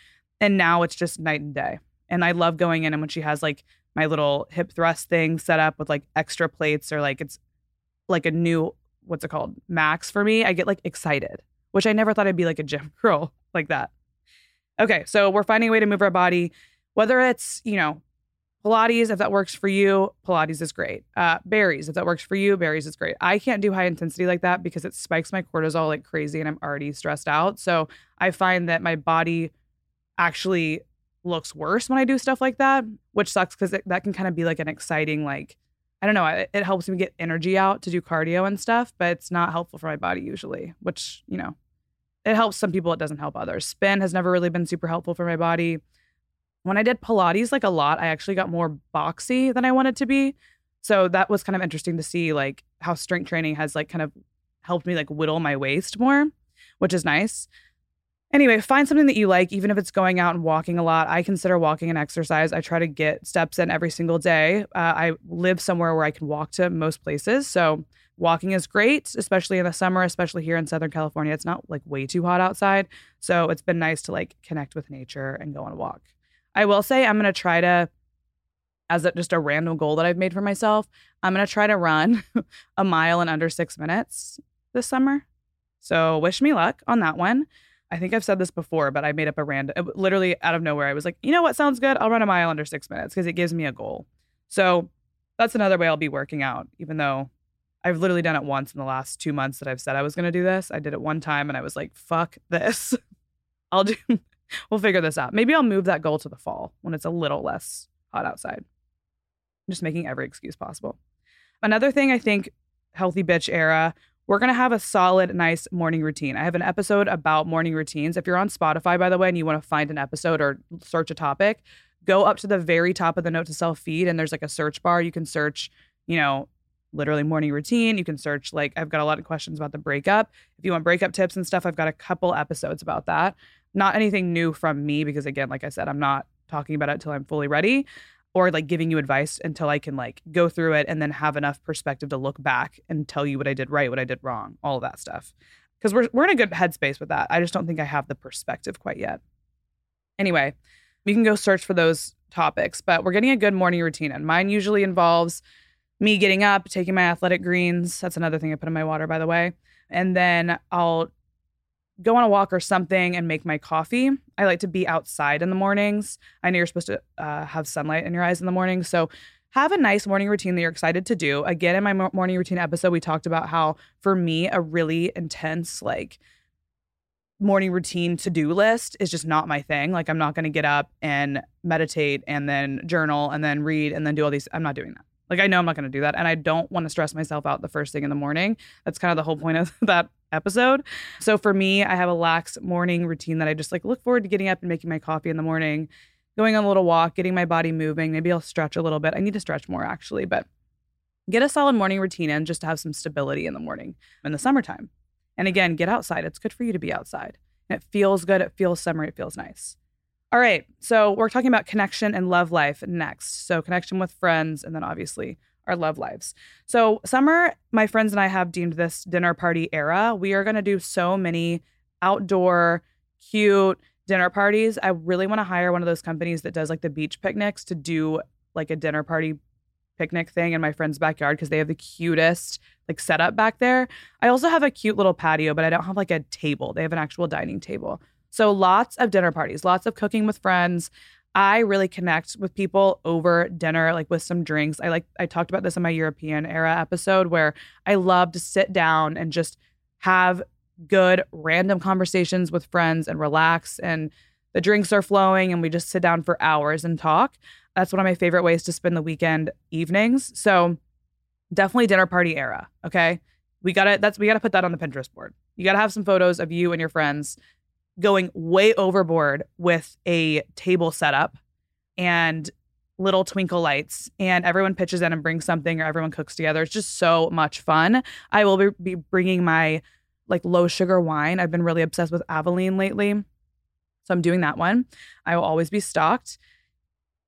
And now it's just night and day. And I love going in and when she has like my little hip thrust thing set up with like extra plates or like it's like a new what's it called max for me i get like excited which i never thought i'd be like a gym girl like that. Okay so we're finding a way to move our body whether it's you know pilates if that works for you pilates is great. Uh, barres if that works for you berries is great. I can't do high intensity like that because it spikes my cortisol like crazy and i'm already stressed out. So i find that my body actually looks worse when I do stuff like that, which sucks because that can kind of be like an exciting, like, I don't know, it, it, helps me get energy out to do cardio and stuff, but it's not helpful for my body usually, which, you know, it helps some people, it doesn't help others. Spin has never really been super helpful for my body. When I did Pilates like a lot, I actually got more boxy than I wanted to be. So that was kind of interesting to see like how strength training has like kind of helped me like whittle my waist more, which is nice. Anyway, find something that you like, even if it's going out and walking a lot. I consider walking an exercise. I try to get steps in every single day. Uh, I live somewhere where I can walk to most places. So walking is great, especially in the summer, especially here in Southern California. It's not like way too hot outside. So it's been nice to like connect with nature and go on a walk. I will say I'm going to try to, as a, just a random goal that I've made for myself, I'm going to try to run a mile in under six minutes this summer. So wish me luck on that one. I think I've said this before, but I made up a random, literally out of nowhere. I was like, you know what sounds good? I'll run a mile under six minutes because it gives me a goal. So that's another way I'll be working out, even though I've literally done it once in the last two months that I've said I was going to do this. I did it one time and I was like, fuck this. I'll do, we'll figure this out. Maybe I'll move that goal to the fall when it's a little less hot outside. I'm just making every excuse possible. Another thing I think healthy bitch era we're going to have a solid, nice morning routine. I have an episode about morning routines. If you're on Spotify, by the way, and you want to find an episode or search a topic, go up to the very top of the Note to Self feed, and there's like a search bar. You can search, you know, literally morning routine. You can search, like, I've got a lot of questions about the breakup. If you want breakup tips and stuff, I've got a couple episodes about that. Not anything new from me, because again, like I said, I'm not talking about it until I'm fully ready or like giving you advice until I can like go through it and then have enough perspective to look back and tell you what I did right, what I did wrong, all that stuff. Because we're we're in a good headspace with that. I just don't think I have the perspective quite yet. Anyway, you can go search for those topics, but we're getting a good morning routine. And mine usually involves me getting up, taking my athletic greens. That's another thing I put in my water, by the way. And then I'll go on a walk or something and make my coffee. I like to be outside in the mornings. I know you're supposed to uh, have sunlight in your eyes in the morning. So have a nice morning routine that you're excited to do. Again, in my morning routine episode, we talked about how for me, a really intense, like morning routine to do list is just not my thing. Like, I'm not going to get up and meditate and then journal and then read and then do all these. I'm not doing that. Like, I know I'm not going to do that. And I don't want to stress myself out the first thing in the morning. That's kind of the whole point of that episode. So for me, I have a lax morning routine that I just like look forward to getting up and making my coffee in the morning, going on a little walk, getting my body moving. Maybe I'll stretch a little bit. I need to stretch more actually, but get a solid morning routine in just to have some stability in the morning in the summertime. And again, get outside. It's good for you to be outside. And it feels good. It feels summer. It feels nice. All right. So we're talking about connection and love life next. So connection with friends and then obviously our love lives. So summer, my friends and I have deemed this dinner party era. We are going to do so many outdoor, cute dinner parties. I really want to hire one of those companies that does like the beach picnics to do like a dinner party picnic thing in my friend's backyard because they have the cutest like setup back there. I also have a cute little patio, but I don't have like a table. They have an actual dining table. So lots of dinner parties, lots of cooking with friends. I really connect with people over dinner, like with some drinks. I like I talked about this in my European era episode where I love to sit down and just have good random conversations with friends and relax and the drinks are flowing and we just sit down for hours and talk. That's one of my favorite ways to spend the weekend evenings. So definitely dinner party era. Okay. We gotta that's we gotta put that on the Pinterest board. You gotta have some photos of you and your friends going way overboard with a table setup and little twinkle lights and everyone pitches in and brings something or everyone cooks together. It's just so much fun. I will be bringing my like low sugar wine. I've been really obsessed with Avaline lately. So I'm doing that one. I will always be stocked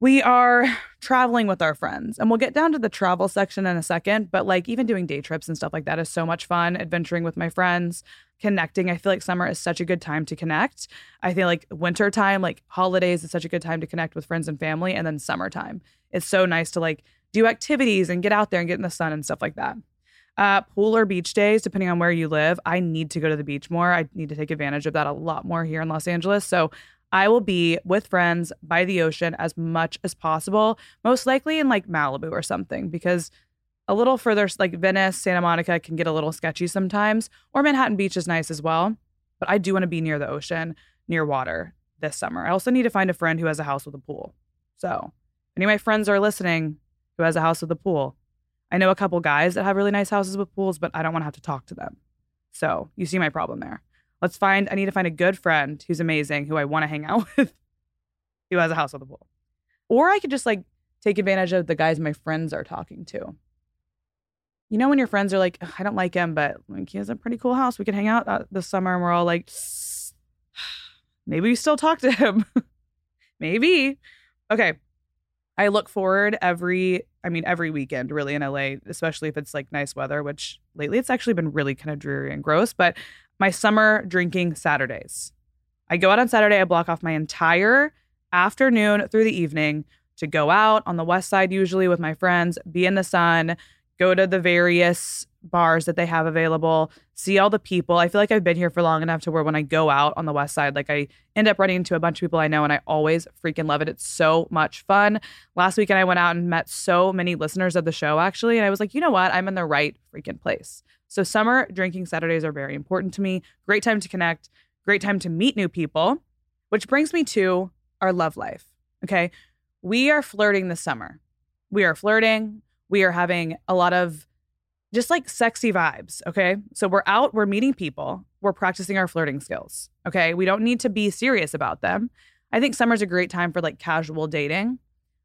we are traveling with our friends and we'll get down to the travel section in a second but like even doing day trips and stuff like that is so much fun adventuring with my friends connecting i feel like summer is such a good time to connect i feel like winter time like holidays is such a good time to connect with friends and family and then summertime it's so nice to like do activities and get out there and get in the sun and stuff like that uh, pool or beach days, depending on where you live. I need to go to the beach more. I need to take advantage of that a lot more here in Los Angeles. So I will be with friends by the ocean as much as possible, most likely in like Malibu or something, because a little further, like Venice, Santa Monica can get a little sketchy sometimes, or Manhattan Beach is nice as well. But I do want to be near the ocean, near water this summer. I also need to find a friend who has a house with a pool. So, any of my friends are listening who has a house with a pool. I know a couple guys that have really nice houses with pools, but I don't want to have to talk to them. So, you see my problem there. Let's find, I need to find a good friend who's amazing, who I want to hang out with, who has a house with a pool. Or I could just like take advantage of the guys my friends are talking to. You know, when your friends are like, I don't like him, but like he has a pretty cool house. We could hang out uh, this summer. And we're all like, maybe we still talk to him. maybe. Okay. I look forward every, I mean, every weekend really in LA, especially if it's like nice weather, which lately it's actually been really kind of dreary and gross. But my summer drinking Saturdays. I go out on Saturday, I block off my entire afternoon through the evening to go out on the west side, usually with my friends, be in the sun, go to the various bars that they have available, see all the people. I feel like I've been here for long enough to where when I go out on the west side, like I end up running into a bunch of people I know and I always freaking love it. It's so much fun. Last weekend I went out and met so many listeners of the show actually, and I was like, you know what? I'm in the right freaking place. So, summer drinking Saturdays are very important to me. Great time to connect, great time to meet new people, which brings me to our love life. Okay. We are flirting this summer. We are flirting. We are having a lot of just like sexy vibes. Okay. So, we're out, we're meeting people, we're practicing our flirting skills. Okay. We don't need to be serious about them. I think summer's a great time for like casual dating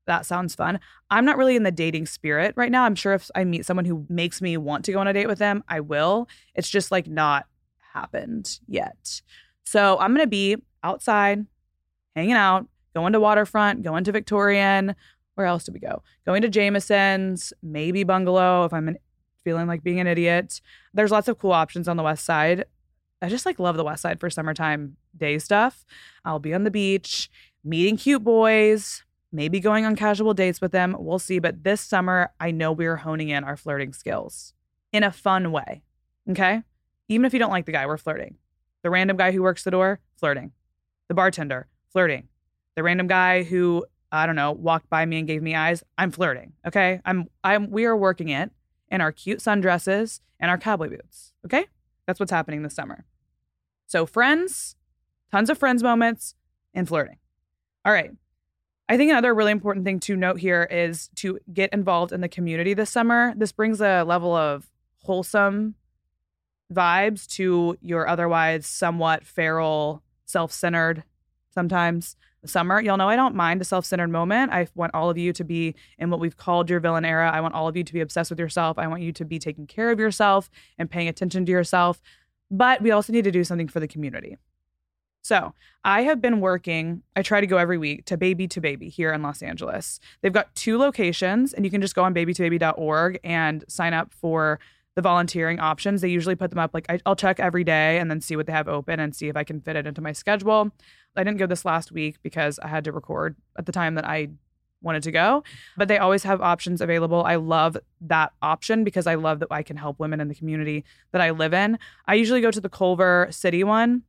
that sounds fun. I'm not really in the dating spirit right now. I'm sure if I meet someone who makes me want to go on a date with them, I will. It's just like not happened yet. So I'm going to be outside, hanging out, going to waterfront, going to Victorian. Where else do we go? Going to Jameson's, maybe bungalow if I'm feeling like being an idiot. There's lots of cool options on the west side. I just like love the west side for summertime day stuff. I'll be on the beach, meeting cute boys, maybe going on casual dates with them. We'll see. But this summer, I know we're honing in our flirting skills in a fun way. Okay. Even if you don't like the guy, we're flirting. The random guy who works the door, flirting. The bartender, flirting. The random guy who, I don't know, walked by me and gave me eyes, I'm flirting. Okay. I'm, I'm, we are working it in our cute sundresses and our cowboy boots. Okay. That's what's happening this summer. So, friends, tons of friends moments and flirting. All right. I think another really important thing to note here is to get involved in the community this summer. This brings a level of wholesome vibes to your otherwise somewhat feral, self centered sometimes summer. Y'all know I don't mind a self centered moment. I want all of you to be in what we've called your villain era. I want all of you to be obsessed with yourself. I want you to be taking care of yourself and paying attention to yourself. But we also need to do something for the community. So I have been working, I try to go every week to Baby to Baby here in Los Angeles. They've got two locations, and you can just go on babytobaby.org and sign up for the volunteering options. They usually put them up like I, will check every day and then see what they have open and see if I can fit it into my schedule. I didn't go this last week because I had to record at the time that I wanted to go, but they always have options available. I love that option because I love that I can help women in the community that I live in. I usually go to the Culver City one.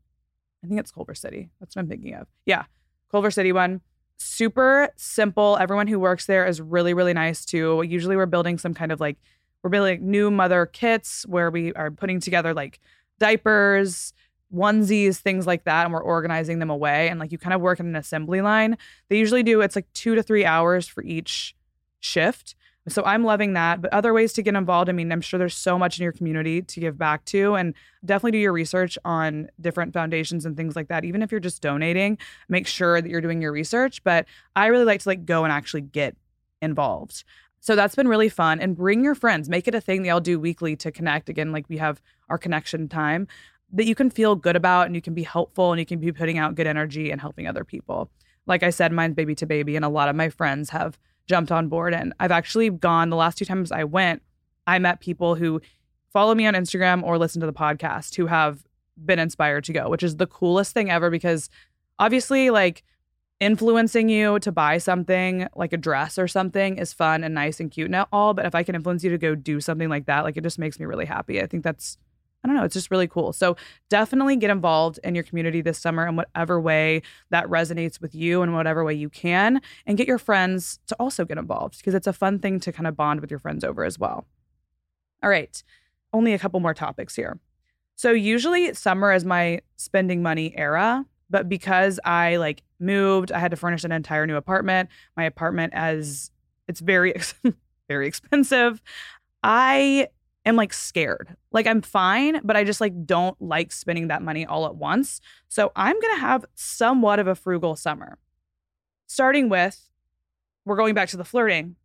I think it's Culver City. That's what I'm thinking of. Yeah, Culver City one. Super simple. Everyone who works there is really, really nice too. Usually we're building some kind of like, we're building new mother kits where we are putting together like diapers, onesies, things like that, and we're organizing them away. And like you kind of work in an assembly line. They usually do it's like two to three hours for each shift. So I'm loving that. But other ways to get involved, I mean, I'm sure there's so much in your community to give back to. And definitely do your research on different foundations and things like that. Even if you're just donating, make sure that you're doing your research. But I really like to like go and actually get involved. So that's been really fun. And bring your friends. Make it a thing that y'all do weekly to connect. Again, like we have our connection time that you can feel good about and you can be helpful and you can be putting out good energy and helping other people. Like I said, mine's baby to baby, and a lot of my friends have jumped on board. And I've actually gone the last two times I went, I met people who follow me on Instagram or listen to the podcast who have been inspired to go, which is the coolest thing ever because obviously, like, influencing you to buy something like a dress or something is fun and nice and cute and all. But if I can influence you to go do something like that, like, it just makes me really happy. I think that's I don't know, it's just really cool. So definitely get involved in your community this summer in whatever way that resonates with you in whatever way you can and get your friends to also get involved because it's a fun thing to kind of bond with your friends over as well. All right. Only a couple more topics here. So usually summer is my spending money era, but because I like moved, I had to furnish an entire new apartment. My apartment as it's very very expensive. I am like scared. Like I'm fine, but I just like don't like spending that money all at once. So I'm going to have somewhat of a frugal summer. Starting with we're going back to the flirting.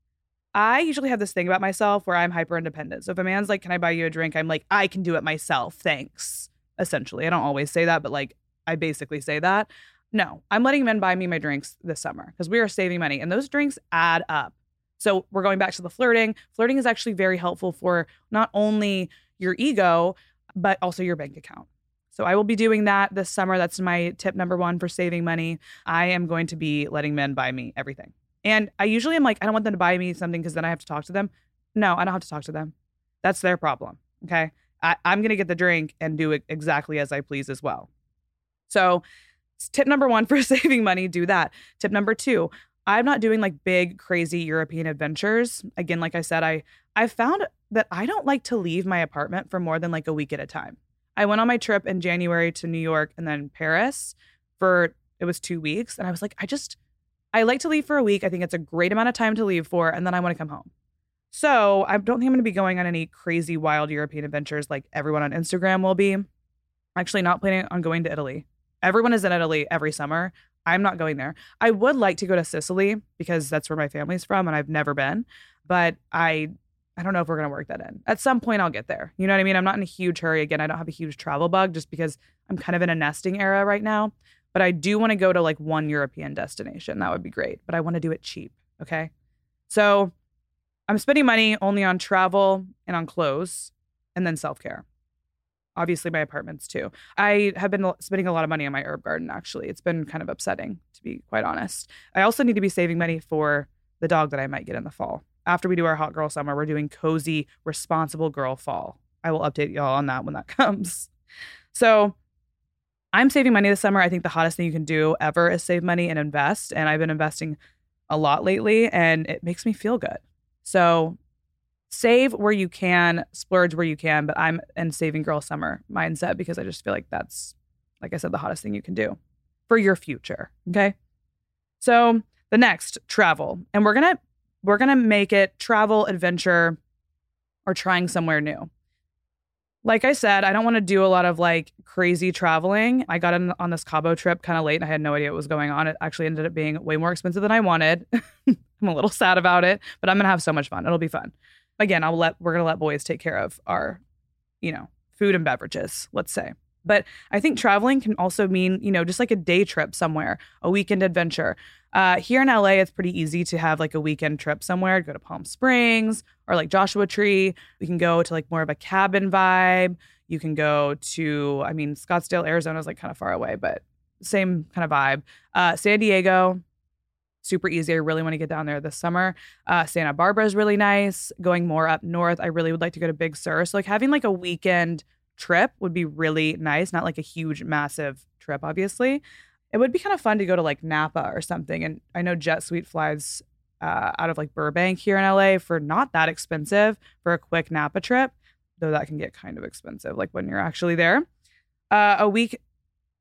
I usually have this thing about myself where I'm hyper independent. So if a man's like, "Can I buy you a drink?" I'm like, "I can do it myself. Thanks." Essentially, I don't always say that, but like I basically say that. No, I'm letting men buy me my drinks this summer because we are saving money and those drinks add up. So we're going back to the flirting. Flirting is actually very helpful for not only your ego, but also your bank account. So I will be doing that this summer. That's my tip number one for saving money. I am going to be letting men buy me everything. And I usually am like, I don't want them to buy me something because then I have to talk to them. No, I don't have to talk to them. That's their problem. Okay. I, am going to get the drink and do it exactly as I please as well. So, tip number one for saving money do that. Tip number two I'm not doing like big crazy European adventures. Again, like I said, I I found that I don't like to leave my apartment for more than like a week at a time. I went on my trip in January to New York and then Paris for it was 2 weeks and I was like I just I like to leave for a week. I think it's a great amount of time to leave for and then I want to come home. So, I don't think I'm going to be going on any crazy wild European adventures like everyone on Instagram will be. Actually not planning on going to Italy. Everyone is in Italy every summer. I'm not going there. I would like to go to Sicily because that's where my family's from and I've never been, but I I don't know if we're going to work that in. At some point I'll get there. You know what I mean? I'm not in a huge hurry again. I don't have a huge travel bug just because I'm kind of in a nesting era right now, but I do want to go to like one European destination. That would be great, but I want to do it cheap, okay? So, I'm spending money only on travel and on clothes and then self-care obviously my apartments too. I have been spending a lot of money on my herb garden actually. It's been kind of upsetting to be quite honest. I also need to be saving money for the dog that I might get in the fall. After we do our hot girl summer, we're doing cozy, responsible girl fall. I will update y'all on that when that comes. So, I'm saving money this summer. I think the hottest thing you can do ever is save money and invest, and I've been investing a lot lately and it makes me feel good. So, save where you can, splurge where you can, but I'm in saving girl summer mindset because I just feel like that's like I said, the hottest thing you can do for your future. Okay. So the next travel, and we're gonna we're gonna make it travel, adventure, or trying somewhere new. Like I said, I don't want to do a lot of like crazy traveling. I got in on this Cabo trip kind of late and I had no idea what was going on. It actually ended up being way more expensive than I wanted. I'm a little sad about it, but I'm going to have so much fun. It'll be fun. Again, I'll let we're to let boys take care of our, you know, food and beverages, let's say. But I think traveling can also mean, you know, just like a day trip somewhere, a weekend adventure. Uh, here in LA, it's pretty easy to have like a weekend trip somewhere, go to Palm Springs or like Joshua Tree. We can go to like more of a cabin vibe. You can go to, I mean, Scottsdale, Arizona is like kind of far away, but same kind of vibe. Uh, San Diego, super easy. I really want to get down there this summer. Uh, Santa Barbara is really nice. Going more up north, I really would like to go to Big Sur. So like having like a weekend trip would be really nice. Not like a huge, massive trip, obviously. It would be kind of fun to go to like Napa or something. And I know Jet Suite flies uh, out of like Burbank here in LA for not that expensive for a quick Napa trip, though that can get kind of expensive, like when you're actually there. Uh, a week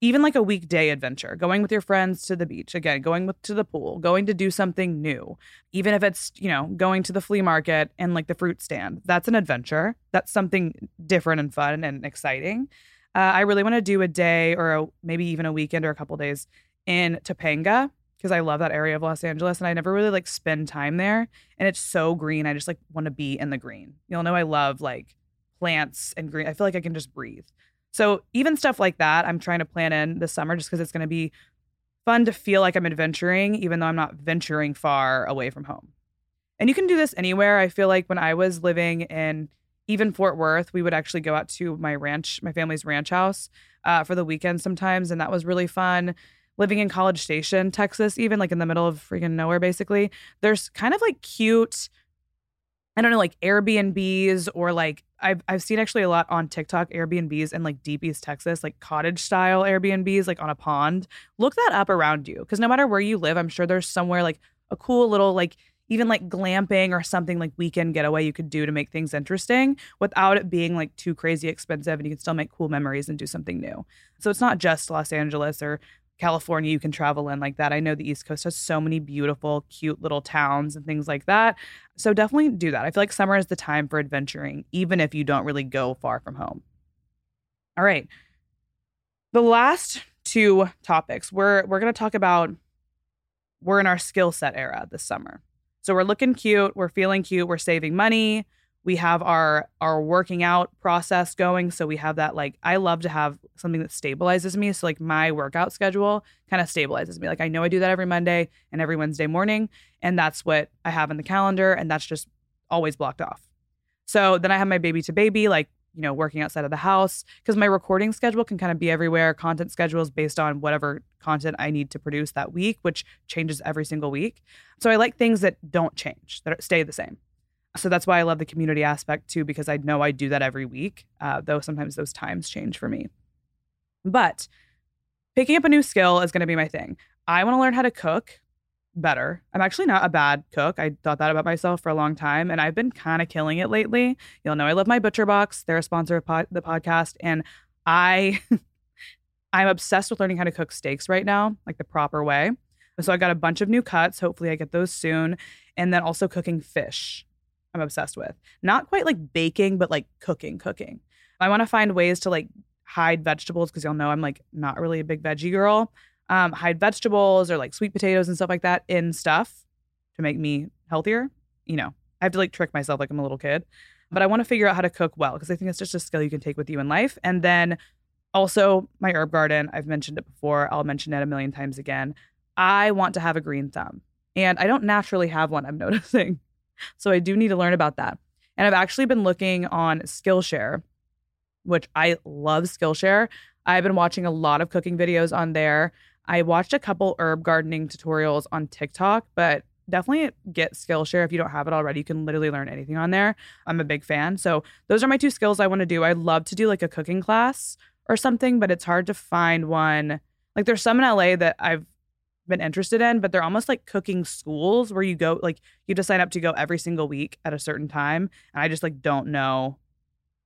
even like a weekday adventure, going with your friends to the beach, again, going with, to the pool, going to do something new, even if it's, you know, going to the flea market and like the fruit stand, that's an adventure. That's something different and fun and exciting. Uh, I really want to do a day or a, maybe even a weekend or a couple days in Topanga because I love that area of Los Angeles and I never really like spend time there. And it's so green. I just like want to be in the green. You'll know I love like plants and green. I feel like I can just breathe. So even stuff like that, I'm trying to plan in this summer just because it's going to be fun to feel like I'm adventuring, even though I'm not venturing far away from home. And you can do this anywhere. I feel like when I was living in even Fort Worth, we would actually go out to my ranch, my family's ranch house uh, for the weekend sometimes. And that was really fun. Living in College Station, Texas, even like in the middle of freaking nowhere, basically, there's kind of like cute I don't know, like Airbnbs or like I've I've seen actually a lot on TikTok Airbnbs and like Deep East Texas, like cottage style Airbnbs, like on a pond. Look that up around you because no matter where you live, I'm sure there's somewhere like a cool little like even like glamping or something like weekend getaway you could do to make things interesting without it being like too crazy expensive and you can still make cool memories and do something new. So it's not just Los Angeles or California you can travel in like that. I know the East Coast has so many beautiful, cute little towns and things like that. So definitely do that. I feel like summer is the time for adventuring, even if you don't really go far from home. All right. The last two topics we're we're to talk about we're in our skill set era this summer. So we're looking cute, we're feeling cute, we're saving money, we have our our working out process going. So we have that like i love to have something that stabilizes me. So like my workout schedule kind of stabilizes me. Like i know i do that every monday and every wednesday morning and that's what i have in the calendar and that's just always blocked off. So then i have my baby to baby like you know working outside of the house because my recording schedule can kind of be everywhere. Content schedules based on whatever content i need to produce that week which changes every single week. So i like things that don't change that stay the same so that's why I love the community aspect too, because I know I do that every week, uh, though sometimes those times change for me. But picking up a new skill is going to be my thing. I want to learn how to cook better. I'm actually not a bad cook. I thought that about myself for a long time, and I've been kind of killing it lately. You'll know I love my Butcher Box. They're a sponsor of the podcast, and I I'm obsessed with learning how to cook steaks right now, like the proper way. So I got a bunch of new cuts. Hopefully, I get those soon, and then also cooking fish. I'm obsessed with. Not quite like baking, but like cooking, cooking. I want to find ways to like hide vegetables because y'all know I'm like not really a big veggie girl. Um, hide vegetables or like sweet potatoes and stuff like that in stuff to make me healthier. You know, I have to like trick myself like I'm a little kid. But I want to figure out how to cook well because I think it's just a skill you can take with you in life. And then also my herb garden, I've mentioned it before. I'll mention it a million times again. I want to have a green thumb. And I don't naturally have one, I'm noticing. So I do need to learn about that. And I've actually been looking on Skillshare, which I love Skillshare. I've been watching a lot of cooking videos on there. I watched a couple herb gardening tutorials on TikTok, but definitely get Skillshare if you don't have it already. You can literally learn anything on there. I'm a big fan. So those are my two skills I want to do. I'd love to do like a cooking class or something, but it's hard to find one. Like there's some in LA that I've been interested in, but they're almost like cooking schools where you go like you to sign up to go every single week at a certain time. And I just like don't know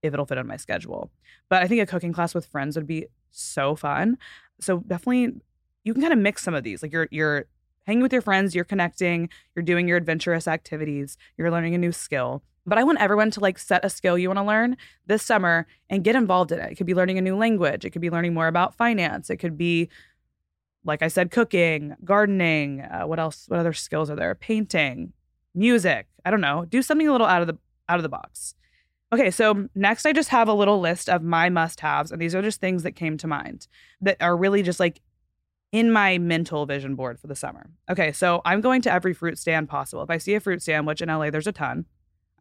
if it'll fit on my schedule. But I think a cooking class with friends would be so fun. So definitely you can kind of mix some of these. Like you're you're hanging with your friends, you're connecting, you're doing your adventurous activities, you're learning a new skill. But I want everyone to like set a skill you want to learn this summer and get involved in it. It could be learning a new language, it could be learning more about finance, it could be like I said cooking, gardening, uh, what else what other skills are there? Painting, music. I don't know. Do something a little out of the out of the box. Okay, so next I just have a little list of my must-haves and these are just things that came to mind that are really just like in my mental vision board for the summer. Okay, so I'm going to every fruit stand possible. If I see a fruit stand, which in LA there's a ton,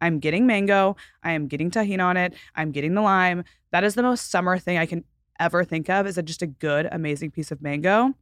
I'm getting mango, I am getting Tajín on it, I'm getting the lime. That is the most summer thing I can ever think of is just a good, amazing piece of mango.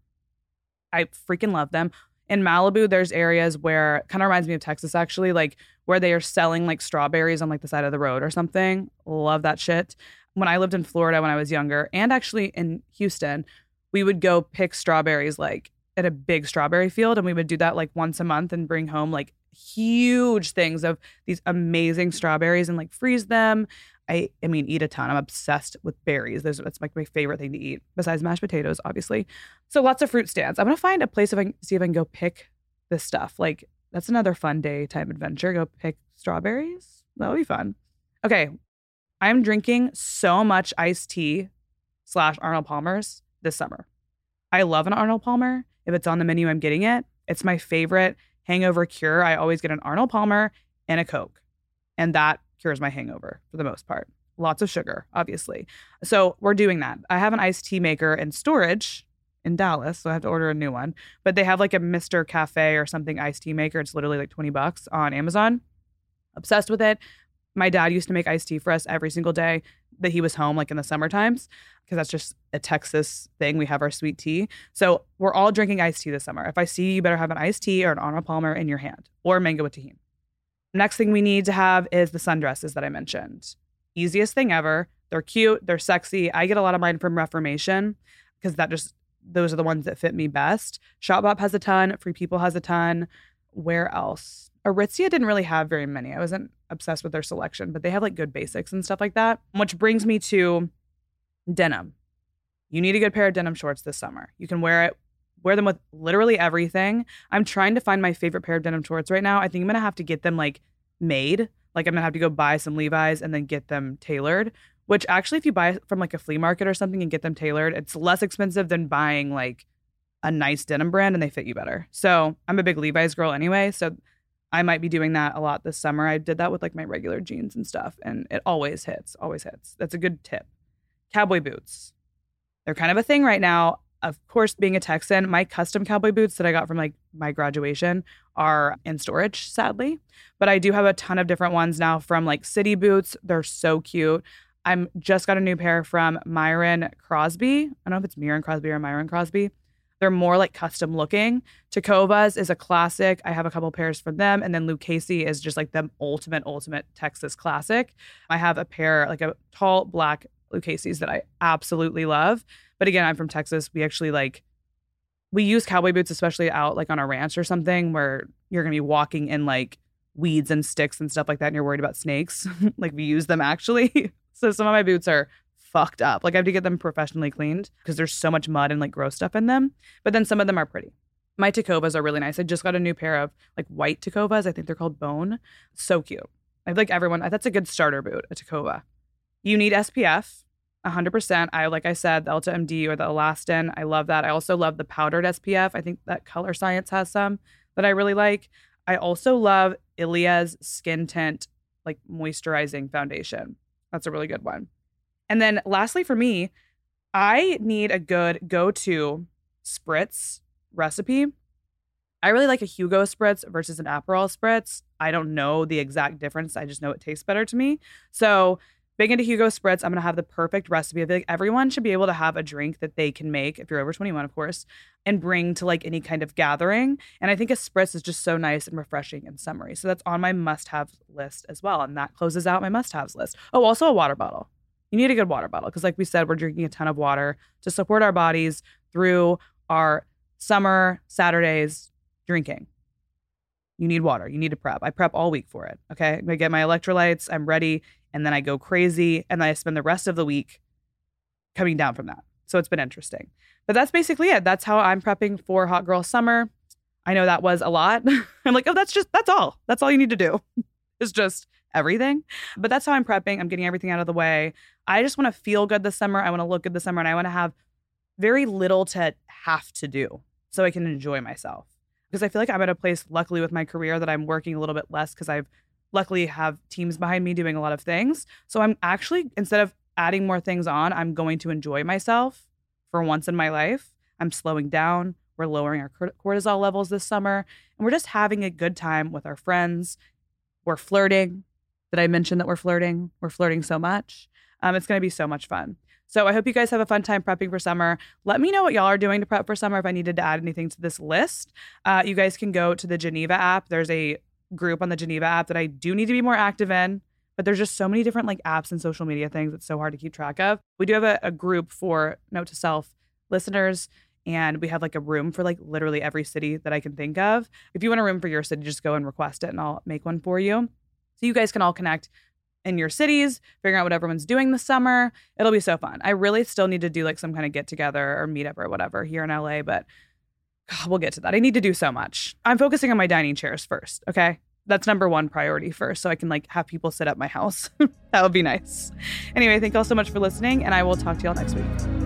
I freaking love them. In Malibu, there's areas where kind of reminds me of Texas actually, like where they are selling like strawberries on like the side of the road or something. Love that shit. When I lived in Florida when I was younger, and actually in Houston, we would go pick strawberries like at a big strawberry field and we would do that like once a month and bring home like huge things of these amazing strawberries and like freeze them. I I mean eat a ton. I'm obsessed with berries. Those that's like my favorite thing to eat besides mashed potatoes, obviously. So lots of fruit stands. I'm gonna find a place if I can see if I can go pick this stuff. Like that's another fun day time adventure. Go pick strawberries. That would be fun. Okay, I'm drinking so much iced tea slash Arnold Palmer's this summer. I love an Arnold Palmer. If it's on the menu, I'm getting it. It's my favorite hangover cure. I always get an Arnold Palmer and a Coke, and that cures my hangover for the most part. Lots of sugar, obviously. So we're doing that. I have an iced tea maker in storage in Dallas, so I have to order a new one. But they have like a Mr. Coffee or something iced tea maker. It's literally like 20 bucks on Amazon. Obsessed with it. My dad used to make iced tea for us every single day that he was home, like in the summer times, because that's just a Texas thing. We have our sweet tea. So we're all drinking iced tea this summer. If I see you, better have an iced tea or an Arnold Palmer in your hand or mango with Tajín. Next thing we need to have is the sundresses that I mentioned. Easiest thing ever. They're cute, they're sexy. I get a lot of mine from Reformation because that just those are the ones that fit me best. Shopbop has a ton, Free People has a ton. Where else? Aritzia didn't really have very many. I wasn't obsessed with their selection, but they have like good basics and stuff like that. Which brings me to denim. You need a good pair of denim shorts this summer. You can wear it wear them with literally everything. I'm trying to find my favorite pair of denim shorts right now. I think I'm gonna have to get them like made. Like I'm gonna have to go buy some Levi's and then get them tailored. Which actually, if you buy from like a flea market or something and get them tailored, it's less expensive than buying like a nice denim brand and they fit you better. So I'm a big Levi's girl anyway. So I might be doing that a lot this summer. I did that with like my regular jeans and stuff, and it always hits, always hits. That's a good tip. Cowboy boots. They're kind of a thing right now of course, being a Texan, my custom cowboy boots that I got from like my graduation are in storage, sadly. But I do have a ton of different ones now from like city boots. They're so cute. I'm just got a new pair from Miron Crosby. I don't know if it's Miron Crosby or Miron Crosby. They're more like custom looking. Tecovas is a classic. I have a couple pairs from them. And then Lucchese is just like the ultimate, ultimate Texas classic. I have a pair, like a tall black Lucchese's that I absolutely love. But again, I'm from Texas. We actually like we use cowboy boots, especially out like on a ranch or something where you're gonna be walking in like weeds and sticks and stuff like that, and you're worried about snakes. like we use them actually. so some of my boots are fucked up. Like I have to get them professionally cleaned because there's so much mud and like gross stuff in them. But then some of them are pretty. My Tecovas are really nice. I just got a new pair of like white Tecovas. I think they're called Bone. So cute. I like everyone. That's a good starter boot, a Tecova. You need SPF 100%. I like I said, the EltaMD or the Alastin. I love that. I also love the powdered SPF. I think that Colorescience has some that I really like. I also love Ilia's Skin Tint like moisturizing foundation. That's a really good one. And then lastly for me, I need a good go-to spritz recipe. I really like a Hugo spritz versus an Aperol spritz. I don't know the exact difference. I just know it tastes better to me. So Big into Hugo Spritz. I'm going to have the perfect recipe. I feel like everyone should be able to have a drink that they can make, if you're over 21, of course, and bring to like any kind of gathering. And I think a Spritz is just so nice and refreshing and summery. So that's on my must have list as well. And that closes out my must haves list. Oh, also a water bottle. You need a good water bottle because, like we said, we're drinking a ton of water to support our bodies through our summer Saturdays drinking. You need water. You need to prep. I prep all week for it. Okay. I'm going to get my electrolytes. I'm ready. And then I go crazy and then I spend the rest of the week coming down from that. So it's been interesting. But that's basically it. That's how I'm prepping for Hot Girl Summer. I know that was a lot. I'm like, oh, that's just, that's all. That's all you need to do it's just everything. But that's how I'm prepping. I'm getting everything out of the way. I just want to feel good this summer. I want to look good this summer and I want to have very little to have to do so I can enjoy myself. Because I feel like I'm at a place, luckily, with my career that I'm working a little bit less because I've luckily have teams behind me doing a lot of things. So I'm actually, instead of adding more things on, I'm going to enjoy myself for once in my life. I'm slowing down. We're lowering our cortisol levels this summer, and we're just having a good time with our friends. We're flirting. Did I mention that we're flirting? We're flirting so much. Um, it's going to be so much fun. So I hope you guys have a fun time prepping for summer. Let me know what y'all are doing to prep for summer if I needed to add anything to this list. Uh, you guys can go to the Geneva app. There's a group on the Geneva app that I do need to be more active in, but there's just so many different like apps and social media things. It's so hard to keep track of. We do have a, a group for Note to Self listeners and we have like a room for like literally every city that I can think of. If you want a room for your city, just go and request it and I'll make one for you. So you guys can all connect in your cities, figuring out what everyone's doing this summer. It'll be so fun. I really still need to do like some kind of get together or meetup or whatever here in LA, but God, we'll get to that. I need to do so much. I'm focusing on my dining chairs first, okay? That's number one priority first, so I can like have people sit at my house. that would be nice. Anyway, thank y'all so much for listening, and I will talk to y'all next week.